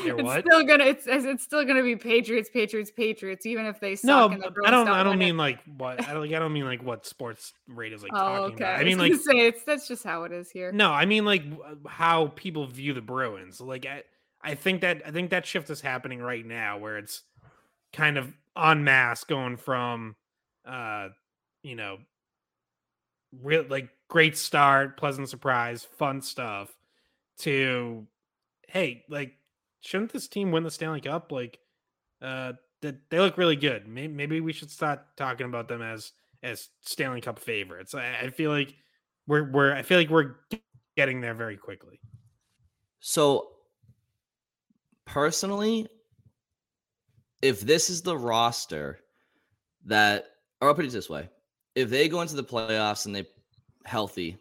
H: They're
F: it's
H: what?
F: still gonna it's it's still gonna be Patriots, Patriots, Patriots, even if they suck.
H: No,
F: the
H: I don't.
F: I
H: don't
F: mean
H: it. like what. I don't. Like, I don't mean like what sports radio is like
F: oh,
H: talking
F: okay.
H: about.
F: I,
H: I mean like
F: say it's that's just how it is here.
H: No, I mean like how people view the Bruins. Like I, I think that I think that shift is happening right now, where it's kind of en masse going from, uh, you know, real like great start, pleasant surprise, fun stuff, to hey, like shouldn't this team win the Stanley Cup? Like, uh, that they look really good. Maybe, maybe we should start talking about them as as Stanley Cup favorites. I, I feel like we're we're I feel like we're getting there very quickly.
G: So, personally, if this is the roster that, or I'll put it this way: if they go into the playoffs and they healthy,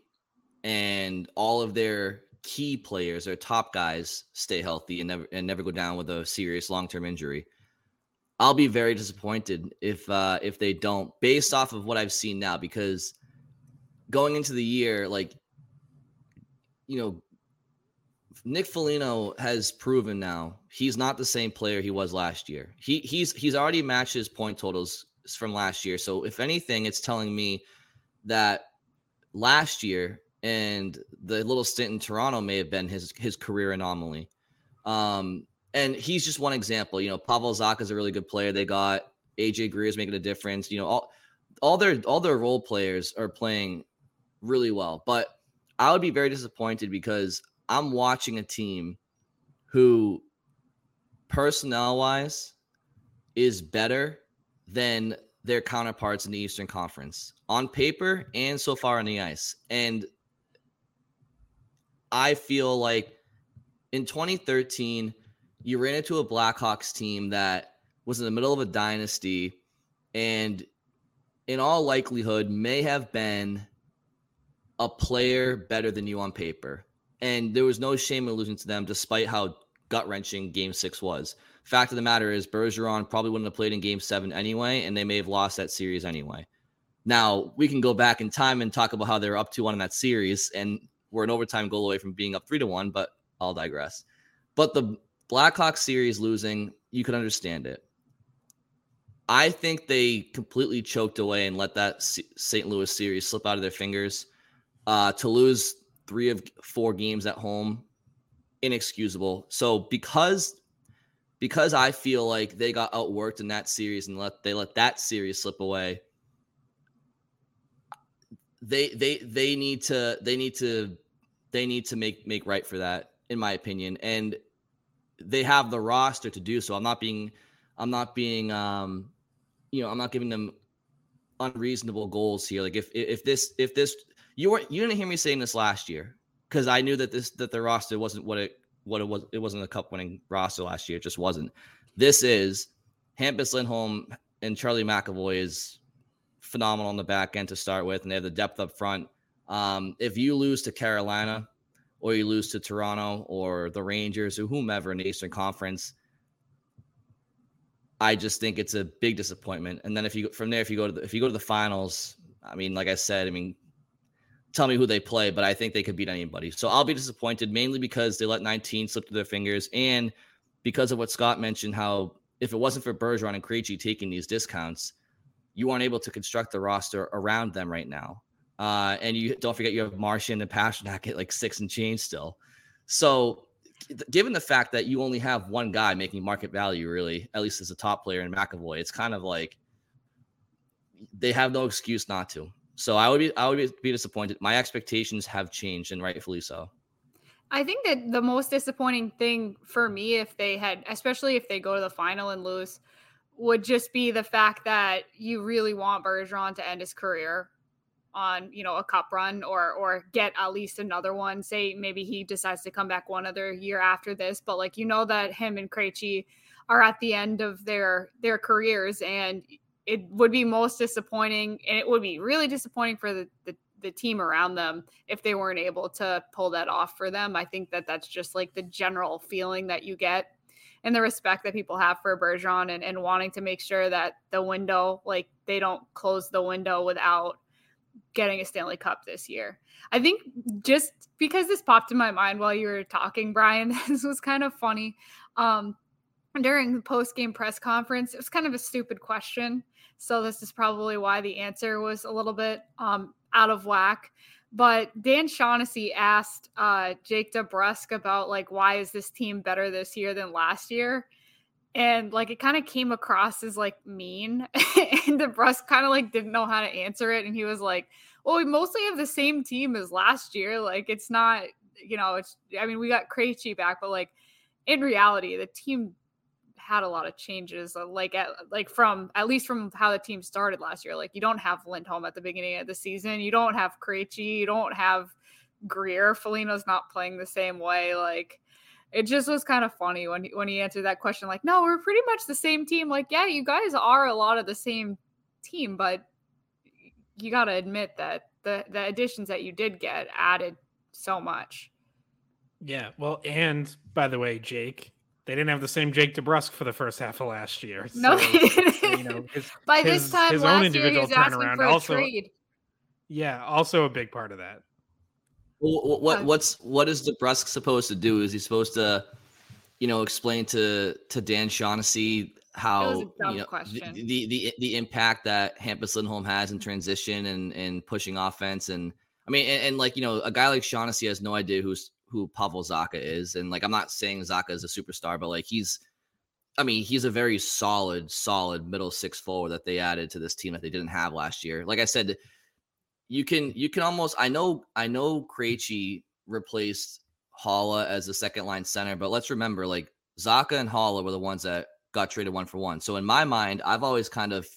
G: and all of their key players or top guys stay healthy and never and never go down with a serious long term injury. I'll be very disappointed if uh, if they don't, based off of what I've seen now. Because going into the year, like you know, Nick Foligno has proven now he's not the same player he was last year. He he's he's already matched his point totals from last year. So if anything, it's telling me that last year and the little stint in Toronto may have been his his career anomaly. Um, and he's just one example. You know, Pavel Zacha is a really good player. They got AJ Greer is making a difference. You know, all all their all their role players are playing really well. But I would be very disappointed because I'm watching a team who personnel wise is better than their counterparts in the Eastern Conference on paper and so far on the ice. And I feel like in 2013, you ran into a Blackhawks team that was in the middle of a dynasty and in all likelihood may have been a player better than you on paper. And there was no shame in losing to them despite how gut wrenching game six was. Fact of the matter is, Bergeron probably wouldn't have played in game seven anyway, and they may have lost that series anyway. Now, we can go back in time and talk about how they were up 2 1 in that series, and we're an overtime goal away from being up 3 to 1, but I'll digress. But the Blackhawks series losing, you could understand it. I think they completely choked away and let that St. Louis series slip out of their fingers. Uh, to lose three of four games at home, inexcusable. So because because I feel like they got outworked in that series and let they let that series slip away. They they they need to they need to they need to make make right for that in my opinion and they have the roster to do so. I'm not being I'm not being um you know, I'm not giving them unreasonable goals here. Like if if this if this you weren't you didn't hear me saying this last year because I knew that this that the roster wasn't what it what it was. It wasn't a cup winning roster last year. It just wasn't. This is Hampus Lindholm and Charlie McAvoy is phenomenal on the back end to start with, and they have the depth up front. Um, if you lose to Carolina or you lose to Toronto or the Rangers or whomever in the Eastern Conference, I just think it's a big disappointment. And then if you from there, if you go to the, if you go to the finals, I mean, like I said, I mean, tell me who they play, but I think they could beat anybody. So I'll be disappointed mainly because they let 19 slip through their fingers and because of what Scott mentioned, how if it wasn't for Bergeron and Krejci taking these discounts, you aren't able to construct the roster around them right now. Uh, and you don't forget you have Marchand and Pastrnak at like six and change still. So given the fact that you only have one guy making market value, really, at least as a top player in McAvoy, it's kind of like they have no excuse not to. So I would be I would be disappointed. My expectations have changed, and rightfully so.
F: I think that the most disappointing thing for me, if they had, especially if they go to the final and lose, would just be the fact that you really want Bergeron to end his career on you know a cup run or or get at least another one. Say maybe he decides to come back one other year after this, but like you know that him and Krejci are at the end of their their careers, and it would be most disappointing, and it would be really disappointing for the, the the team around them if they weren't able to pull that off for them. I think that that's just like the general feeling that you get and the respect that people have for Bergeron and, and wanting to make sure that the window, like they don't close the window without getting a Stanley Cup this year. I think just because this popped in my mind while you were talking, Brian, *laughs* this was kind of funny. Um, during the post game press conference, it was kind of a stupid question. So this is probably why the answer was a little bit um, out of whack. But Dan Shaughnessy asked uh, Jake DeBrusk about like why is this team better this year than last year, and like it kind of came across as like mean, *laughs* and the DeBrusk kind of like didn't know how to answer it, and he was like, "Well, we mostly have the same team as last year. Like it's not, you know, it's. I mean, we got Krejci back, but like in reality, the team had a lot of changes, uh, like at like from at least from how the team started last year. Like you don't have Lindholm at the beginning of the season, you don't have Krejci, you don't have Greer. Foligno's not playing the same way. Like it just was kind of funny when he, when he answered that question. Like, no, we're pretty much the same team. Like, yeah, you guys are a lot of the same team, but you got to admit that the the additions that you did get added so much.
H: Yeah, well, and by the way, Jake, they didn't have the same Jake DeBrusk for the first half of last year.
F: No,
H: so, you know, his,
F: by this his, time his last year, he was asking for a also, trade.
H: Yeah, also a big part of that.
G: Well, what what's what is DeBrusk supposed to do? Is he supposed to, you know, explain to to Dan Shaughnessy how you know, the, the, the the impact that Hampus Lindholm has in transition and and pushing offense and I mean and, and, like you know a guy like Shaughnessy has no idea who's who Pavel Zacha is. And like, I'm not saying Zacha is a superstar, but like, he's, I mean, he's a very solid, solid middle six forward that they added to this team that they didn't have last year. Like I said, you can, you can almost, I know, I know Krejci replaced Haula as the second line center, but let's remember, like, Zacha and Haula were the ones that got traded one for one. So in my mind, I've always kind of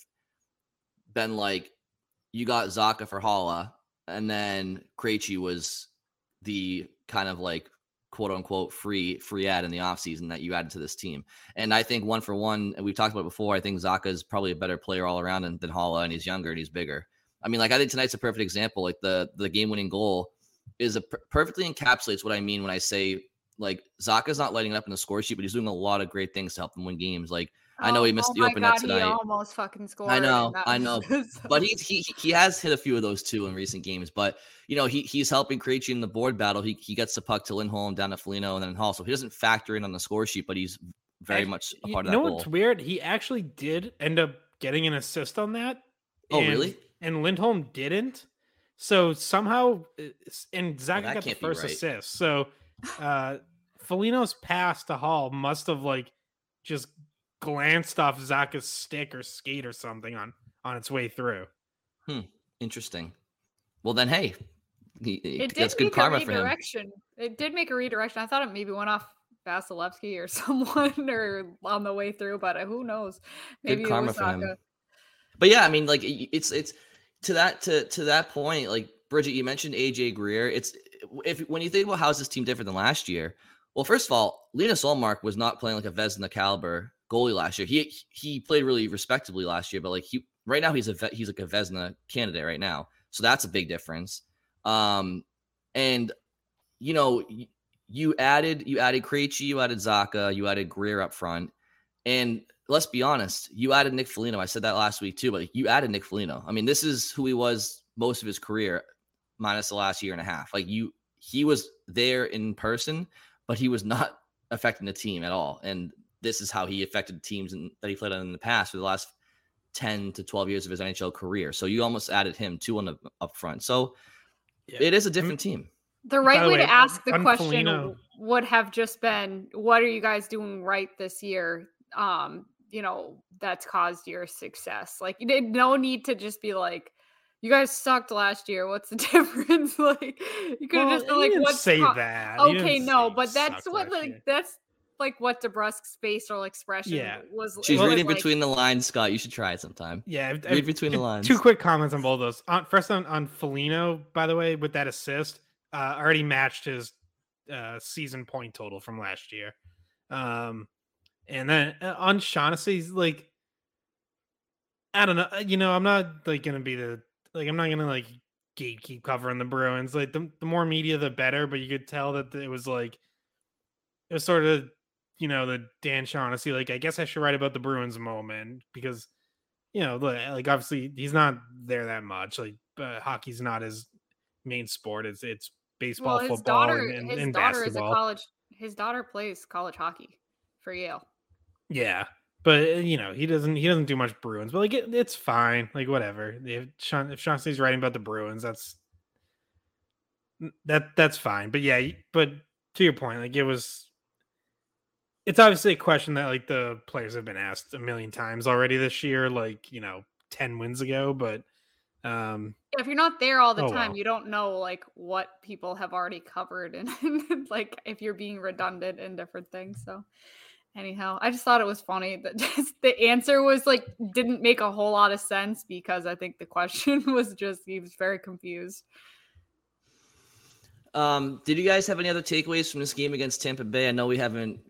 G: been like, you got Zacha for Haula, and then Krejci was the kind of like quote unquote free free ad in the offseason that you added to this team. And I think one for one, and we've talked about before, I think Zacha is probably a better player all around than, than Haula, and he's younger and he's bigger. I mean, like I think tonight's a perfect example. Like the the game winning goal is a perfectly encapsulates what I mean when I say like Zacha's not lighting up in the score sheet, but he's doing a lot of great things to help them win games. Like I know he oh, missed
F: oh
G: the
F: my
G: open
F: God,
G: net tonight.
F: He almost fucking scored.
G: I know, I know,
F: was
G: but he's he he has hit a few of those too in recent games. But you know, he he's helping Krejci in the board battle. He he gets the puck to Lindholm down to Foligno and then Hall, so he doesn't factor in on the score sheet, but he's very
H: Act-
G: much a
H: you
G: part of
H: know
G: that
H: what's
G: goal.
H: weird? He actually did end up getting an assist on that.
G: Oh,
H: and-
G: really?
H: And Lindholm didn't. So somehow, and Zach
G: that
H: got the first
G: right.
H: assist. So, uh, Foligno's pass to Hall must have like just glanced off Zacha's stick or skate or something on on its way through. Hmm.
G: Interesting. Well, then, hey, he, he-
F: it did
G: that's good karma
F: a
G: for him.
F: redirection. It did make a redirection. I thought it maybe went off Vasilevskiy or *laughs* someone or on the way through, but uh, who knows? Maybe
G: Good
F: it
G: karma
F: was
G: for him. But yeah, I mean, like it's it's to that to to that point. Like Bridget, you mentioned AJ Greer. It's if when you think about how's this team different than last year. Well, first of all, Linus Ullmark was not playing like a Vezina caliber goalie last year. He he played really respectably last year, but like he right now he's a he's like a Vezina candidate right now. So that's a big difference. Um, and you know you added you added Krejci, you added Zacha, you added Greer up front, and let's be honest, you added Nick Foligno. I said that last week too, but you added Nick Foligno. I mean, this is who he was most of his career, minus the last year and a half. Like you, he was there in person, but he was not *laughs* affecting the team at all. And this is how he affected teams in, that he played on in the past for the last 10 to 12 years of his NHL career. So you almost added him too on the up front. So
H: Yeah.
G: it is a different team.
F: The right
H: the
F: way
H: way,
F: to ask the
H: on
F: question
H: Foligno-
F: would have just been, "What are you guys doing right this year?" Um, you know, that's caused your success. Like, you did no need to just be like, "You guys sucked last year. What's the *laughs* difference?" like, you could have
H: Well,
F: just been like,
H: didn't
F: "What's
H: say
F: co-
H: that.
F: Okay, no, but that's what like
H: year.
F: that's like what DeBrusk's facial expression
H: Yeah.
F: was.
G: She's
F: was
G: reading
F: like,
G: between the lines, Scott. You should try it sometime.
H: Yeah, I've-
G: Read
H: I've-
G: between the lines.
H: Two quick comments on both those. On, first on on Foligno, by the way, with that assist, uh, already matched his uh, season point total from last year. Um, and then uh, on Shaughnessy's, like, I don't know. uh, You know, I'm not like gonna be the like I'm not gonna like gatekeep covering the Bruins. Like the, the more media, the better. But you could tell that it was like it was sort of you know the Dan Shaughnessy like I guess I should write about the Bruins moment because you know like obviously he's not there that much. Like uh, hockey's not his main sport. It's it's baseball,
F: well, his
H: football,
F: daughter,
H: and, and,
F: his
H: and
F: daughter is a college. His daughter plays college hockey for Yale.
H: Yeah, but uh, you know he doesn't he doesn't do much Bruins, but like it, it's fine, like whatever. If Sean if Shaughnessy's writing about the Bruins, that's that that's fine. But yeah, but to your point, like it was. It's obviously a question that like the players have been asked a million times already this year, like you know, ten wins ago. But um,
F: if you're not there all the
H: Oh,
F: time,
H: well.
F: you don't know like what people have already covered *laughs* and like if you're being redundant in different things. So anyhow, I just thought it was funny that *laughs* just the answer was like didn't make a whole lot of sense because I think the question *laughs* was just he was very confused.
G: Um, did you guys have any other takeaways from this game against Tampa Bay? I know we haven't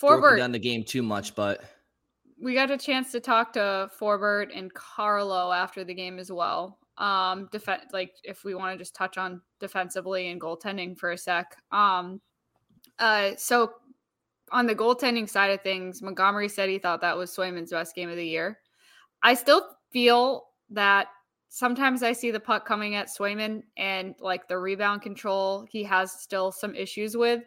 F: Forbort,
G: down the game too much, but
F: we got a chance to talk to Forbort and Carlo after the game as well. Um, defense, like if we want to just touch on defensively and goaltending for a sec. Um, uh, so on the goaltending side of things, Montgomery said he thought that was Swayman's best game of the year. I still feel that sometimes I see the puck coming at Swayman and like the rebound control, he has still some issues with.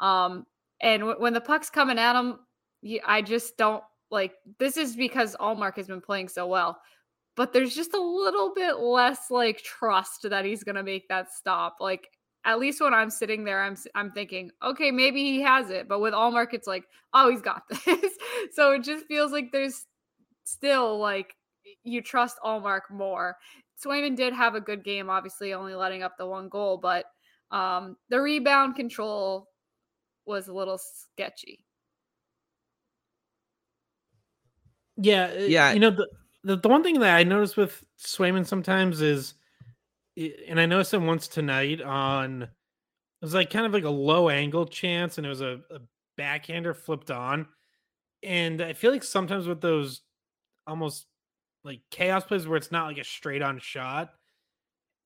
F: Um, and w- when the puck's coming at him, he, I just don't like this is because Ullmark has been playing so well, but there's just a little bit less like trust that he's gonna make that stop. Like at least when I'm sitting there, I'm I'm thinking, okay, maybe he has it. But with Ullmark, it's like, oh, he's got *laughs* this. so it just feels like there's still like you trust Ullmark more. Swayman did have a good game, obviously only letting up the one goal, but um, the rebound control was a little sketchy.
H: Yeah, uh,
G: Yeah.
H: You know the, the the one thing that I notice with Swayman sometimes is, i- and I noticed him once tonight on, it was like kind of like a low angle chance, and it was a, a backhander flipped on, and I feel like sometimes with those almost like chaos plays where it's not like a straight on shot,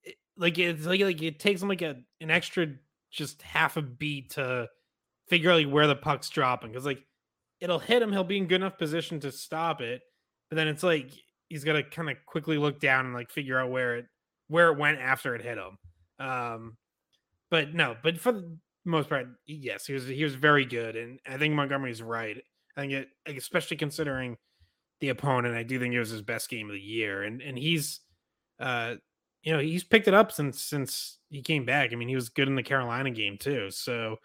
H: it, like it's like like it takes them like a an extra just half a beat to figure out like where the puck's dropping because like it'll hit him. He'll be in good enough position to stop it, but then it's like he's got to kind of quickly look down and like figure out where it where it went after it hit him. Um, but no, but for the most part, yes, he was he was very good, and I think Montgomery's right. I think it, especially considering the opponent, I do think it was his best game of the year, and and he's, uh, you know, he's picked it up since since he came back. I mean, he was good in the Carolina game too. So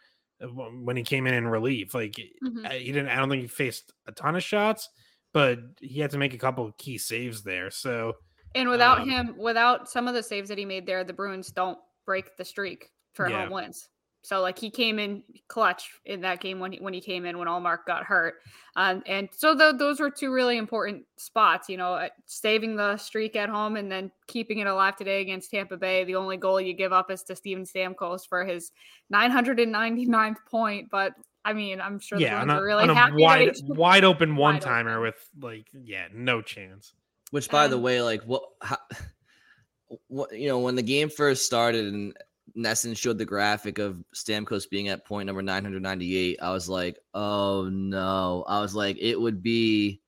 H: uh, when he came in in relief, like
F: Mhm.
H: I- he didn't. I don't think he faced a ton of shots, but he had to make a couple of key saves there. So
F: And without
H: Um,
F: him, without some of the saves that he made there, the Bruins don't break the streak for
H: Yeah.
F: home wins. So like he came in clutch in that game when he, when he came in when Ullmark got hurt, um, and so tho- those were two really important spots. You know, uh, saving the streak at home and then keeping it alive today against Tampa Bay. The only goal you give up is to Steven Stamkos for his 999th point, but I mean, I'm sure the
H: yeah,
F: Bruins
H: on
F: are really
H: a
F: happy.
H: wide wide open *laughs* one timer with like yeah, no chance.
G: Which, by the
F: Um,
G: way, like what, how, *laughs* what, you know, when the game first started and NESN showed the graphic of Stamkos being at point number 998, I was like, oh no. I was like, it would be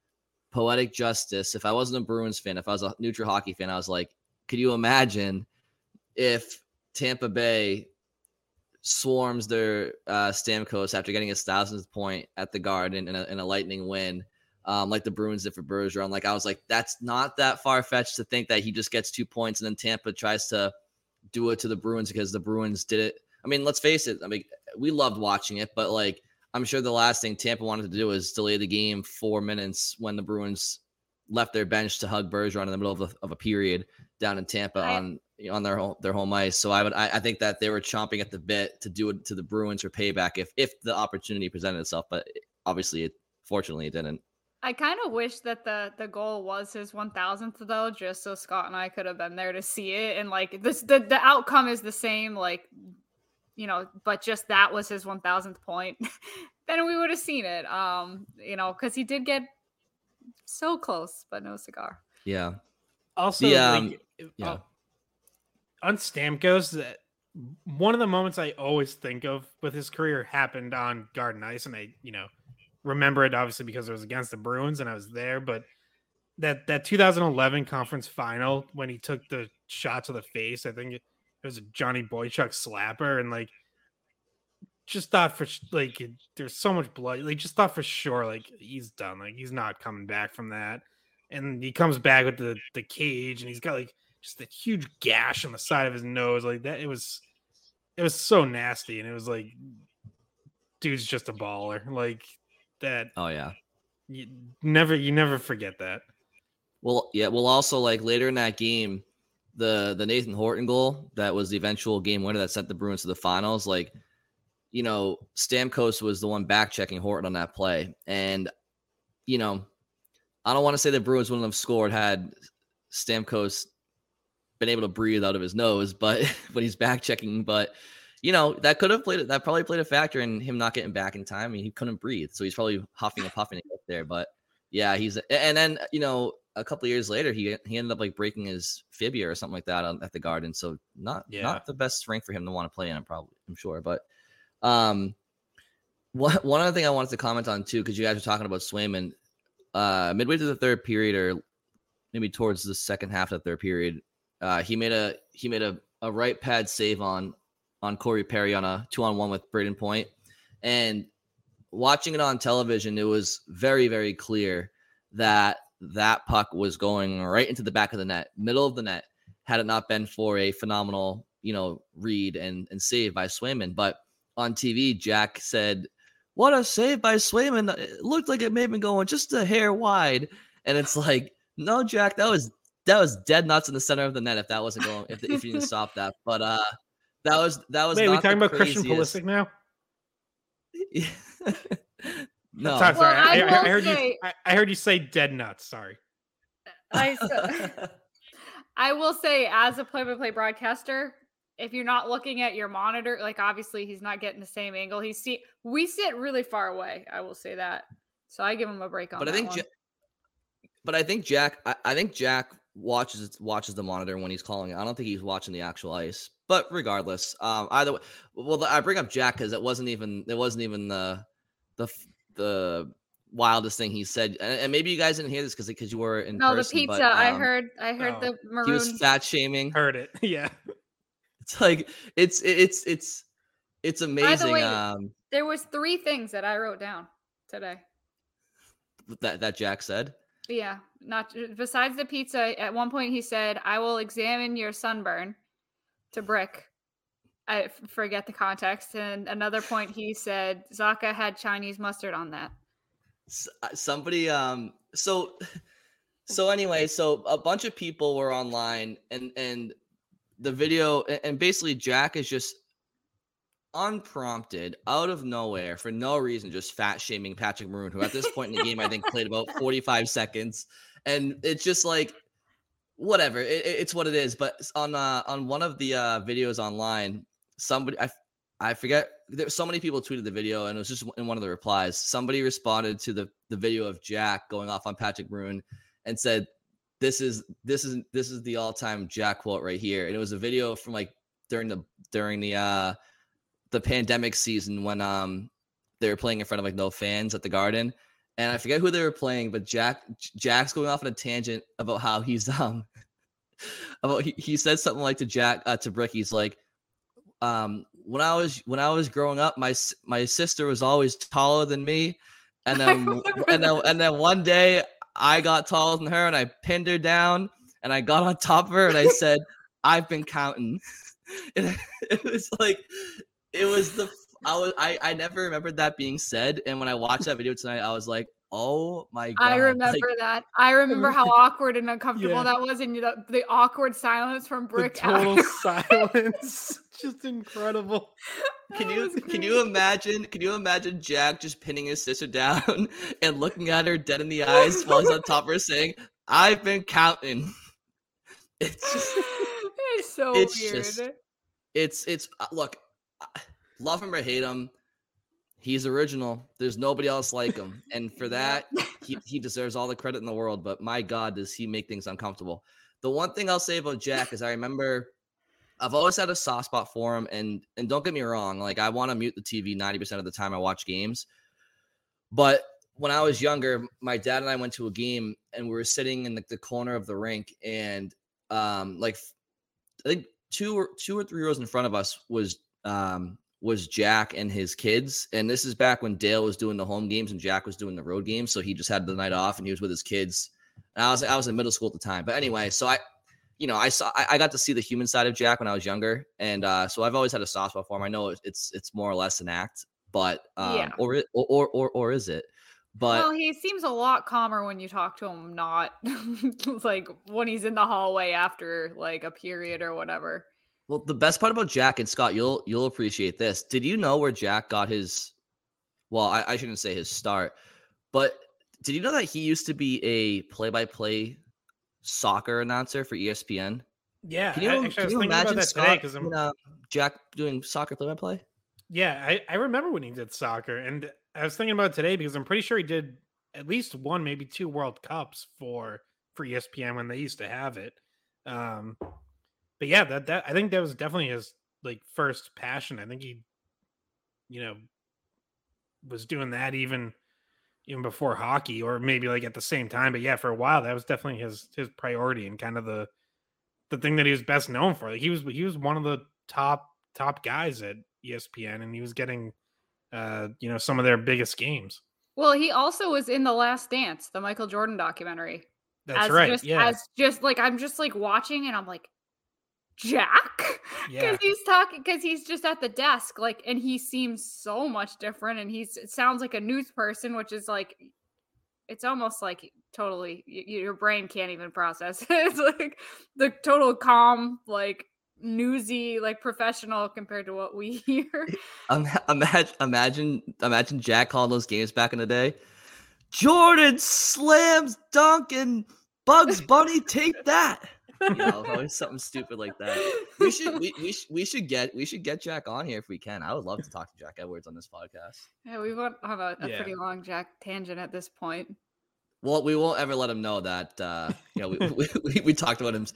G: poetic justice if I wasn't a Bruins fan, if I was a neutral hockey fan. I was like, could you imagine if Tampa Bay swarms their uh, Stamkos after getting his thousandth point at the Garden in a, in a lightning win? Um, like the Bruins did for Bergeron. Like I was like, that's not that far fetched to think that he just gets two points and then Tampa tries to do it to the Bruins because the Bruins did it. I mean, let's face it. I mean, we loved watching it, but like I'm sure the last thing Tampa wanted to do is delay the game four minutes when the Bruins left their bench to hug Bergeron in the middle of, the, of a period down in Tampa
F: I-
G: on on their home, their home ice. So I would I, I think that they were chomping at the bit to do it to the Bruins for payback if if the opportunity presented itself. But obviously, it fortunately it didn't.
F: I kind of wish that the the goal was his 1000th though, just so Scott and I could have been there to see it. And like this, the the outcome is the same, like you know, but just that was his 1000th point. *laughs* then we would have seen it, um, you know, because he did get so close, but no cigar.
G: Yeah.
H: Also,
G: The,
H: like,
G: um,
H: uh,
G: yeah.
H: on Stamkos, that one of the moments I always think of with his career happened on Garden Ice, and I, you know, remember it obviously because it was against the Bruins and I was there. But that that 2011 conference final when he took the shot to the face, I think it, was a Johnny Boychuk slapper, and like just thought for like there's so much blood, like just thought for sure like he's done, like he's not coming back from that. And he comes back with the the cage, and he's got like just a huge gash on the side of his nose, like that. It was it was so nasty, and it was like, dude's just a baller, like that.
G: Oh yeah.
H: You never you never forget that.
G: Well, yeah. Well, also like later in that game, the the Nathan Horton goal that was the eventual game winner that sent the Bruins to the finals. Like, you know, Stamkos was the one back checking Horton on that play, and you know, I don't want to say the Bruins wouldn't have scored had Stamkos been able to breathe out of his nose, but *laughs* when he's back checking, but you know that could have played that probably played a factor in him not getting back in time. I mean, he couldn't breathe, so he's probably huffing and *laughs* puffing up there. But yeah, he's and then you know a couple of years later he he ended up like breaking his tibia or something like that on, at the Garden. So not
H: Yeah.
G: not the best rink for him to want to play in. I'm probably I'm sure, but um, one one other thing I wanted to comment on too because you guys were talking about Swayman, uh, midway through the third period or maybe towards the second half of the third period, uh, he made a he made a, a right pad save on on Corey Perry on a two on one with Brayden Point, and watching it on television, it was very very clear that that puck was going right into the back of the net, middle of the net. Had it not been for a phenomenal you know, read and and save by Swayman. But on TV, Jack said, "What a save by Swayman! It looked like it may have been going just a hair wide." And it's like, no, Jack, that was that was dead nuts in the center of the net. If that wasn't going, if, if you *laughs* didn't stop that, but uh, that was that was.
H: Wait, we
G: not
H: talking
G: the
H: about Christian
G: craziest-
H: Pulisic now? *laughs*
G: no,
H: Sorry, sorry.
F: Well,
H: I,
F: I
H: I- I
F: will
H: heard you.
F: say-
H: I, I heard you say dead nuts. Sorry. *laughs*
F: I, so- *laughs* I will say, as a play-by-play broadcaster, if you're not looking at your monitor, like obviously he's not getting the same angle. He's see we sit really far away. I will say that. So I give him a break on
G: but I think,
F: one.
G: Ja- but I think Jack, I, I think Jack watches watches the monitor when he's calling. I don't think he's watching the actual ice. But regardless, um, either way, well, I bring up Jack because it wasn't even it wasn't even the the the wildest thing he said, and, and maybe you guys didn't hear this because because you were in
F: no, the pizza.
G: but,
F: I
G: um,
F: heard. I heard
H: oh,
F: the
G: he was fat shaming.
H: Heard it. *laughs* Yeah.
G: It's like it's it's it's it's amazing.
F: way,
G: um,
F: There was three things that I wrote down today.
G: that that Jack said.
F: Yeah, not besides the pizza. At one point, he said, "I will examine your sunburn." To Brick, I forget the context. And another point, he said Zacha had Chinese mustard on that.
G: S- uh, somebody um so so anyway so a bunch of people were online and and the video and basically jack is just unprompted out of nowhere for no reason just fat shaming patrick maroon who at this point in the game i think played about *laughs* 45 seconds. And it's just like whatever it, it- it's what it is. But on uh on one of the uh videos online somebody I forget there so many people tweeted the video and it was just in one of the replies. Somebody responded to the the video of jack going off on patrick maroon and said this is this is this is the all-time jack quote right here. And it was a video from like during the during the uh the pandemic season when um they were playing in front of like no fans at the garden. And i forget who they were playing but jack jack's going off on a tangent about how he's um *laughs* about he, he said something like to jack uh, to brick he's like um when i was when i was growing up my my sister was always taller than me. And then *laughs* and then and then one day i got taller than her and i pinned her down and i got on top of her and i said i've been counting. *laughs* And it was like it was the I was I, I never remembered that being said and when I watched that video tonight I was like oh my god
F: I remember
G: like,
F: that. I remember how *laughs* awkward and uncomfortable
H: Yeah.
F: that was, and the, the awkward silence from
H: The
F: Brick.
H: total *laughs* silence. *laughs* Just incredible.
G: Can you
F: was
G: can you imagine can you imagine Jack just pinning his sister down and looking at her dead in the eyes while he's on top of her saying, I've been counting. It's just
F: it's so
G: it's
F: weird.
G: just- it's it's uh, look, love him or hate him, he's original. There's nobody else like him. *laughs* And for that, *laughs* he, he deserves all the credit in the world. But my God, does he make things uncomfortable. The one thing I'll say about Jack is I remember I've always had a soft spot for him, and and don't get me wrong, like I want to mute the TV 90% of the time I watch games. But when I was younger, my dad and I went to a game and we were sitting in the, the corner of the rink, and um, like I think two or two or three rows in front of us was um was Jack and his kids. And this is back when Dale was doing the home games and Jack was doing the road games. So he just had the night off and he was with his kids. And I was I was in middle school at the time. But anyway, so I you know, I saw I, I got to see the human side of Jack when I was younger. And uh so I've always had a soft spot for him. I know it's it's more or less an act, but um
F: Yeah.
G: or, it- or or or or is it? But
F: well, he seems a lot calmer when you talk to him, not *laughs* like when he's in the hallway after like a period or whatever.
G: Well, the best part about Jack and Scott, you'll you'll appreciate this. Did you know where Jack got his? Well, I, I shouldn't say his start, but did you know that he used to be a play-by-play soccer announcer for ESPN?
H: Yeah.
G: Can you,
H: I,
G: can
H: actually, was
G: you imagine
H: that today
G: Scott
H: because
G: and, uh, Jack doing soccer play-by-play?
H: Yeah, I, I remember when he did soccer, and I was thinking about it today because I'm pretty sure he did at least one, maybe two World Cups for for ESPN when they used to have it. Um, but yeah, that that I think that was definitely his like first passion. I think he, you know, was doing that even even before hockey, or maybe like at the same time. But yeah, for a while that was definitely his his priority and kind of the the thing that he was best known for. Like he was he was one of the top top guys at ESPN, and he was getting uh you know some of their biggest games.
F: Well, he also was in The Last Dance, the Michael Jordan documentary.
H: That's
F: as
H: right.
F: Just,
H: yeah.
F: As just like I'm just like watching and I'm like, Jack because
H: Yeah.
F: he's talking because he's just at the desk like and he seems so much different and he's it sounds like a news person which is like it's almost like totally your brain can't even process *laughs* it's like the total calm like newsy like professional compared to what we *laughs* hear *laughs*
G: Um, imagine, imagine, imagine Jack calling those games back in the day. Jordan slams dunk and Bugs Bunny take that. You know, always something stupid like that. We should, we, we, sh- we should get, we should get Jack on here if we can. I would love to talk to Jack Edwards on this podcast.
F: yeah we went on a, a
H: Yeah.
F: pretty long jack tangent at this point
G: Well, we won't ever let him know that. Uh, you know, we, *laughs* we, we, we talked about him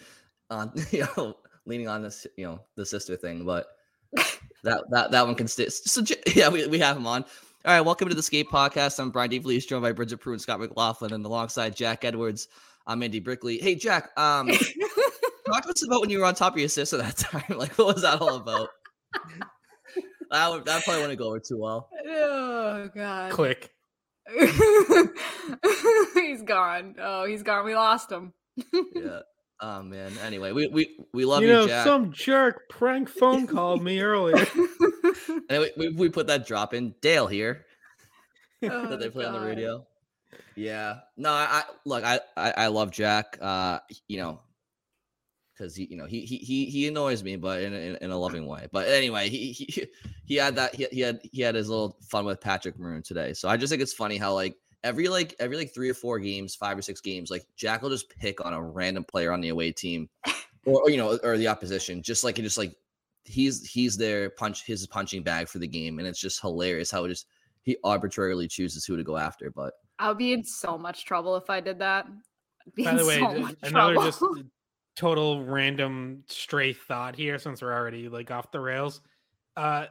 G: on, *laughs* you know, leaning on this, you know, the sister thing, but that that that one can stay. So *laughs* yeah, we, we have him on. All right, welcome to the Skate Podcast. I'm Brian DeFelice, joined by Bridgette Proulx and Scott McLaughlin, and alongside Jack Edwards, I'm Andy Brickley. Hey, Jack, um, *laughs* talk to us about when you were on top of your sister that *laughs* time. Like, what was that all about? that would, that probably wouldn't go over too well.
F: oh god
H: Click. *laughs*
F: he's gone oh he's gone we lost him
G: Yeah. Oh man. Anyway, we we, we love
H: you
G: you,
H: know,
G: Jack.
H: some jerk prank phone called me earlier.
G: And we, we, we put that drop in. Dale here
F: Oh,
G: that they play on the radio. Yeah. No, I, I look. I, I I love Jack. Uh, you know, because he you know he he he he annoys me, but in, in, in a loving way. But anyway, he he he had that he, he had he had his little fun with Patrick Maroon today. So I just think it's funny how like every like every like three or four games, five or six games, like Jack will just pick on a random player on the away team, *laughs* or, or you know, or the opposition, just like it just like he's he's their punch his punching bag for the game, and it's just hilarious how it just he arbitrarily chooses who to go after. But
F: I would be in so much trouble if I did that. Be
H: By the way,
F: so
H: j- another
F: trouble.
H: just *laughs* total random stray thought here since we're already like off the rails. Uh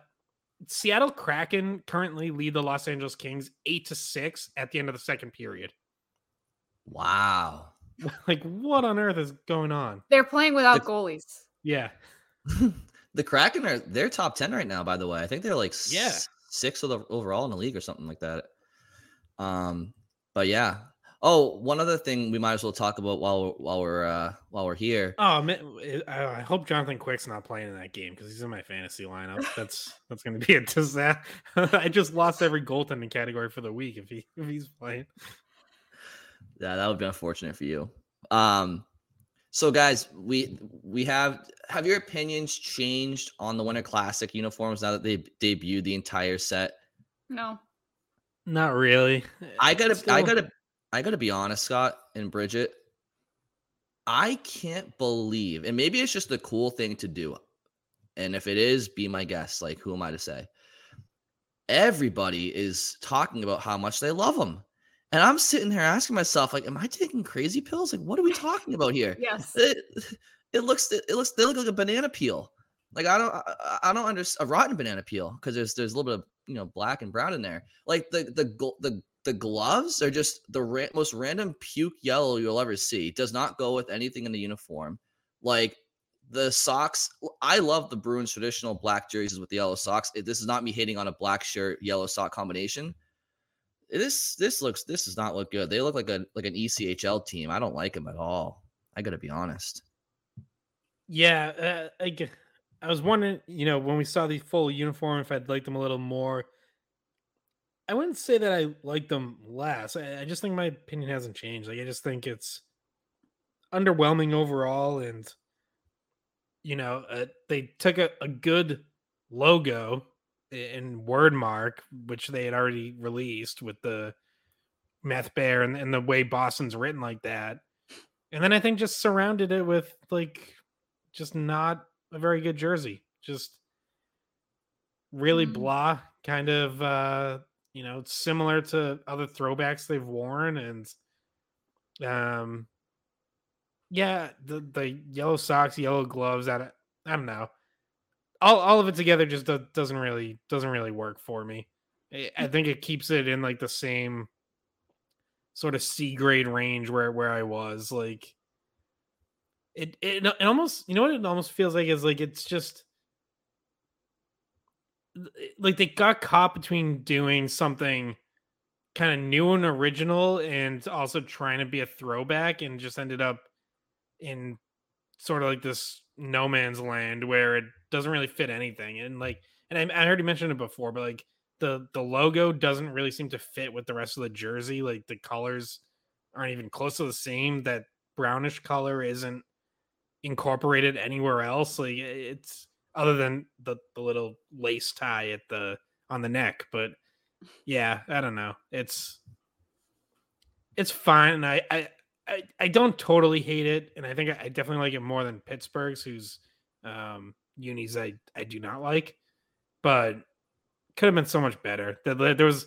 H: Seattle Kraken currently lead the Los Angeles Kings 8 to 6 at the end of the second period.
G: wow, *laughs*
H: Like what on earth is going on?
F: They're playing without
G: The-
F: goalies.
H: Yeah. *laughs*
G: the Kraken are they're top ten right now. By the way, I think they're like
H: Yeah.
G: s- sixth of the overall in the league or something like that. Um, but yeah. Oh, one other thing we might as well talk about while we're, while we're uh while we're here.
H: Oh man, I I hope Jonathan Quick's not playing in that game because he's in my fantasy lineup. That's that's going to be a disaster. *laughs* I just lost every goaltending category for the week if he if he's playing.
G: Yeah, that would be unfortunate for you. Um, so guys, we we have have your opinions changed on the Winter Classic uniforms now that they debuted the entire set?
F: No.
H: Not really.
G: I gotta, I gotta, I gotta be honest, Scott and Bridgette. I can't believe, and maybe it's just the cool thing to do. And if it is, be my guest. Like, who am I to say? Everybody is talking about how much they love them, and I'm sitting here asking myself, like, am I taking crazy pills? Like, what are we talking about here? *laughs*
F: Yes.
G: It, it looks, it looks, they look like a banana peel. Like I don't, I, I I don't understand a rotten banana peel because there's there's a little bit of you know black and brown in there. Like the the the the gloves are just the ra- most random puke yellow you'll ever see. Does not go with anything in the uniform. Like the socks, I love the Bruins traditional black jerseys with the yellow socks. It- This is not me hating on a black shirt yellow sock combination. This this looks this does not look good. They look like a like an ECHL team. I don't like them at all. I gotta be honest.
H: Yeah, uh, I, I was wondering, you know, when we saw the full uniform, if I'd like them a little more. I wouldn't say that I like them less. I, I just think my opinion hasn't changed. Like, I just think it's underwhelming overall, and you know, uh, they took a, a good logo in Wordmark, which they had already released with the meth bear and, and the way Boston's written like that, and then I think just surrounded it with like just not a very good jersey. Just really
F: Mm.
H: blah, kind of uh, you know, similar to other throwbacks they've worn and um yeah, the the yellow socks, yellow gloves, I don't, I don't know. All all of it together just do, doesn't really doesn't really work for me. I, I think it keeps it in like the same sort of C grade range where where I was like it, it it almost you know what it almost feels like is like it's just like they got caught between doing something kind of new and original and also trying to be a throwback and just ended up in sort of like this no man's land where it doesn't really fit anything. And like, and I, I heard you mention it before, but like the the logo doesn't really seem to fit with the rest of the jersey. Like the colors aren't even close to the same. That brownish color isn't incorporated anywhere else. Like it's other than the the little lace tie at the on the neck. But yeah, I don't know. It's it's fine. I I I, I don't totally hate it, and I think I definitely like it more than Pittsburgh's, whose um, unis I I do not like, but could have been so much better. That there was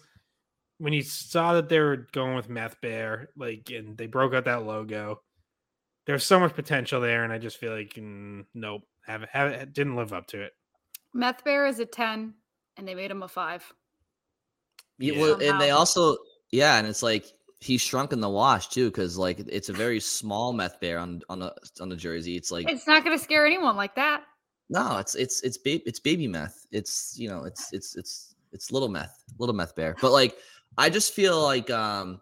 H: when you saw that they were going with Meth Bear, like, and they broke out that logo. There's so much potential there, and I just feel like mm, nope, have have didn't live up to it.
F: Meth Bear is a ten, and they made him a five.
G: Yeah, well, and they also yeah, and it's like he's shrunk in the wash too, because like it's a very small meth bear on on the on the jersey. It's like
F: it's not going to scare anyone like that.
G: No, it's it's it's baby it's baby meth. It's you know it's it's it's it's little meth, little meth bear. But like I just feel like um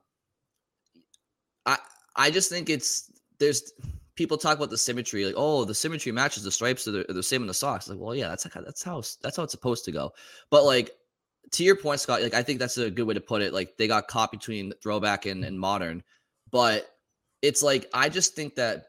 G: I I just think it's there's people talk about the symmetry like oh the symmetry matches the stripes are the, are the same in the socks like well yeah that's how that's how that's how it's supposed to go but like to your point, Scott, like I think that's a good way to put it. Like they got caught between throwback and, and modern, but it's like I just think that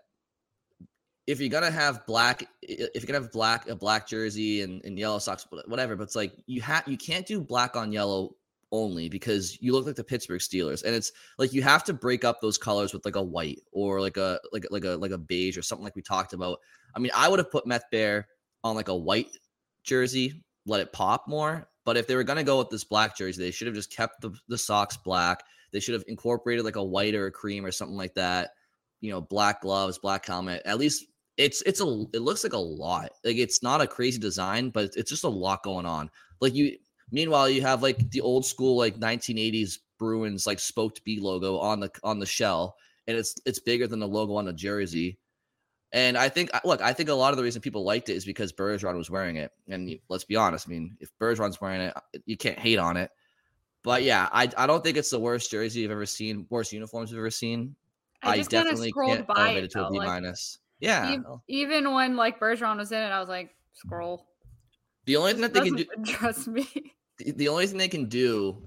G: if you're gonna have black, if you're gonna have black a black jersey and, and yellow socks, whatever, but it's like you have you can't do black on yellow only because you look like the Pittsburgh Steelers, and it's like you have to break up those colors with like a white or like a like like a like a beige or something like we talked about. I mean, I would have put Meth Bear on like a white jersey, let it pop more, but if they were going to go with this black jersey, they should have just kept the, the socks black. They should have incorporated like a white or a cream or something like that. You know, black gloves, black helmet. At least it's it's a it looks like a lot. Like it's not a crazy design, but it's just a lot going on. Like you meanwhile you have like the old school like 1980s Bruins like spoked B logo on the on the shell and it's it's bigger than the logo on the jersey. And I think, look, I think a lot of the reason people liked it is because Bergeron was wearing it. And let's be honest, I mean, if Bergeron's wearing it, uh, you can't hate on it. But yeah, I, I don't think it's the worst jersey you've ever seen, worst uniforms you've ever seen. I, I definitely can't elevate it to a B like. Yeah.
F: Even, even, when like Bergeron was in it, I was like, scroll.
G: The only thing that they can do, *laughs*
F: trust me.
G: The, only thing they can do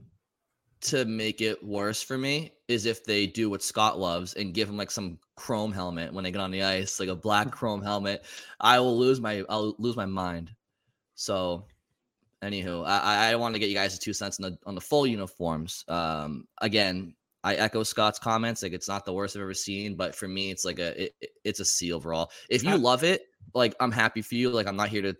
G: to make it worse for me is if they do what Scott loves and give him like some chrome helmet when they get on the ice, like a black mm. chrome helmet. I will lose my I'll lose my mind. So, anywho, I I want to get you guys two cents on the on the full uniforms. Um, again, I echo Scott's comments. Like it's not the worst I've ever seen, but for me, it's like a it, it's a C overall. If you love it, like I'm happy for you. Like I'm not here to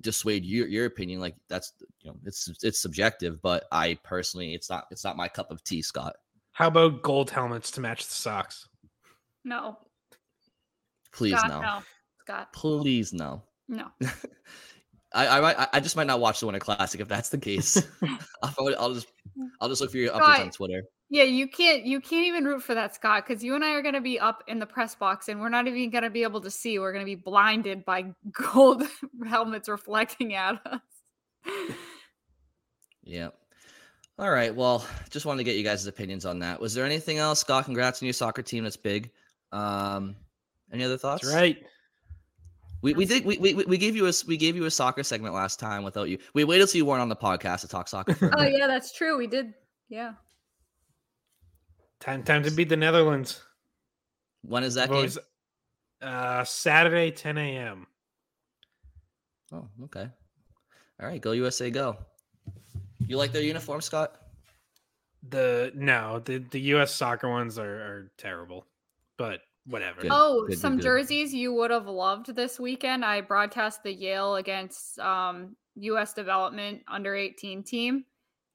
G: dissuade your your opinion like that's you know it's it's subjective but i personally it's not it's not my cup of tea scott.
H: How about gold helmets to match the socks?
F: No.
G: Please
F: scott,
G: no.
F: no. Scott.
G: Please no.
F: No. *laughs*
G: I, I I just might not watch the Winter Classic if that's the case. *laughs* I'll, I'll just I'll just look for your updates on Twitter.
F: Yeah, you can't you can't even root for that, Scott, because you and I are gonna be up in the press box and we're not even gonna be able to see. We're gonna be blinded by *laughs* gold helmets reflecting at us.
G: yeah. All right. Well, just wanted to get you guys' opinions on that. Was there anything else, Scott? Congrats on your soccer team. That's big. Um, any other thoughts?
H: That's right.
G: We, we did we, we we gave you a we gave you a soccer segment last time without you. We waited till you weren't on the podcast to talk soccer.
F: oh yeah, that's true. We did. Yeah.
H: Time time to beat the Netherlands.
G: When is that game?
H: Uh, Saturday, 10 a.m.
G: Oh, okay. All right, go USA, go. You like their uniform, Scott?
H: The no, the the U.S. soccer ones are, are terrible, but whatever.
F: Good, oh, good, some good, jerseys you would have loved this weekend. I broadcast the Yale against um, U.S. Development Under 18 team,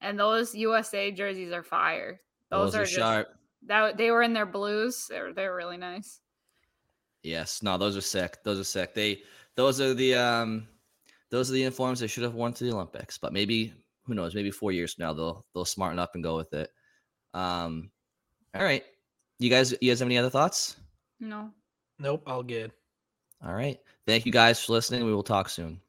F: and those USA jerseys are fire.
G: Those, those are, are just, sharp.
F: That they were in their blues. They're they're really nice.
G: Yes, no, those are sick. Those are sick. They those are the um those are the uniforms they should have worn to the Olympics. But maybe who knows? Maybe four years from now they'll they'll smarten up and go with it. Um, all right, you guys, you guys have any other thoughts?
F: No.
H: Nope. All good.
G: All right. Thank you guys for listening. We will talk soon.